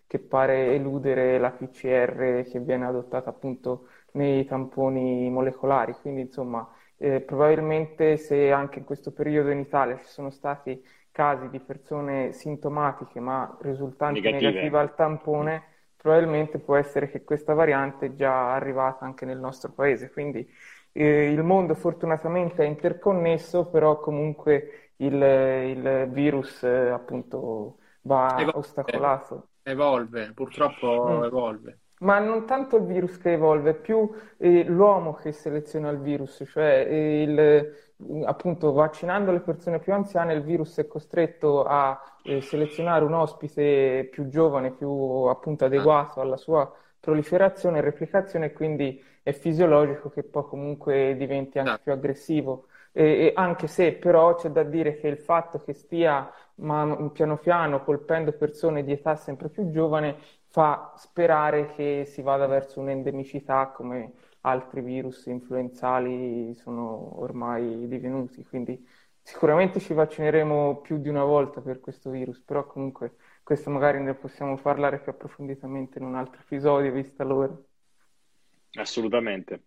che pare eludere la PCR che viene adottata appunto nei tamponi molecolari. Quindi, insomma, eh, probabilmente se anche in questo periodo in Italia ci sono stati casi di persone sintomatiche ma risultanti negative, negative al tampone, probabilmente può essere che questa variante è già arrivata anche nel nostro paese. Quindi eh, il mondo fortunatamente è interconnesso, però comunque il, il virus eh, appunto va evolve, ostacolato. Evolve, purtroppo mm. evolve. Ma non tanto il virus che evolve, più eh, l'uomo che seleziona il virus, cioè eh, il, appunto vaccinando le persone più anziane il virus è costretto a eh, selezionare un ospite più giovane, più appunto adeguato alla sua proliferazione e replicazione e quindi è fisiologico che poi comunque diventi anche più aggressivo. E, e anche se però c'è da dire che il fatto che stia man, piano piano colpendo persone di età sempre più giovane fa sperare che si vada verso un'endemicità come altri virus influenzali sono ormai divenuti. Quindi sicuramente ci vaccineremo più di una volta per questo virus, però comunque questo magari ne possiamo parlare più approfonditamente in un altro episodio, vista l'ora. Assolutamente.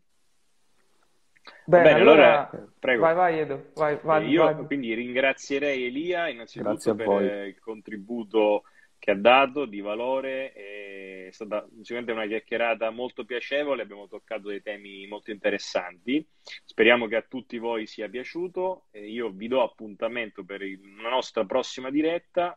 Bene, Bene allora, allora, prego. Vai, vai Edo, vai, vai, Io vai. quindi ringrazierei Elia innanzitutto per il contributo che ha dato di valore e stata sicuramente una chiacchierata molto piacevole, abbiamo toccato dei temi molto interessanti. Speriamo che a tutti voi sia piaciuto. E io vi do appuntamento per la nostra prossima diretta.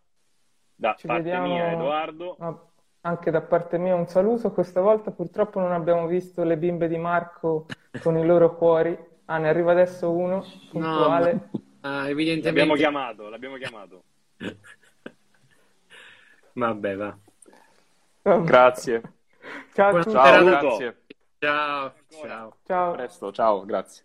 Da Ci parte vediamo mia, Edoardo. ah, anche da parte mia un saluto. Questa volta purtroppo non abbiamo visto le bimbe di Marco con i loro cuori. Ah, ne arriva adesso uno, puntuale. Ah, L'abbiamo evidentemente. chiamato, l'abbiamo chiamato. Vabbè, va. Grazie. Ciao. Ciao, serata. grazie. Ciao, ciao. Ciao. A presto, ciao, grazie.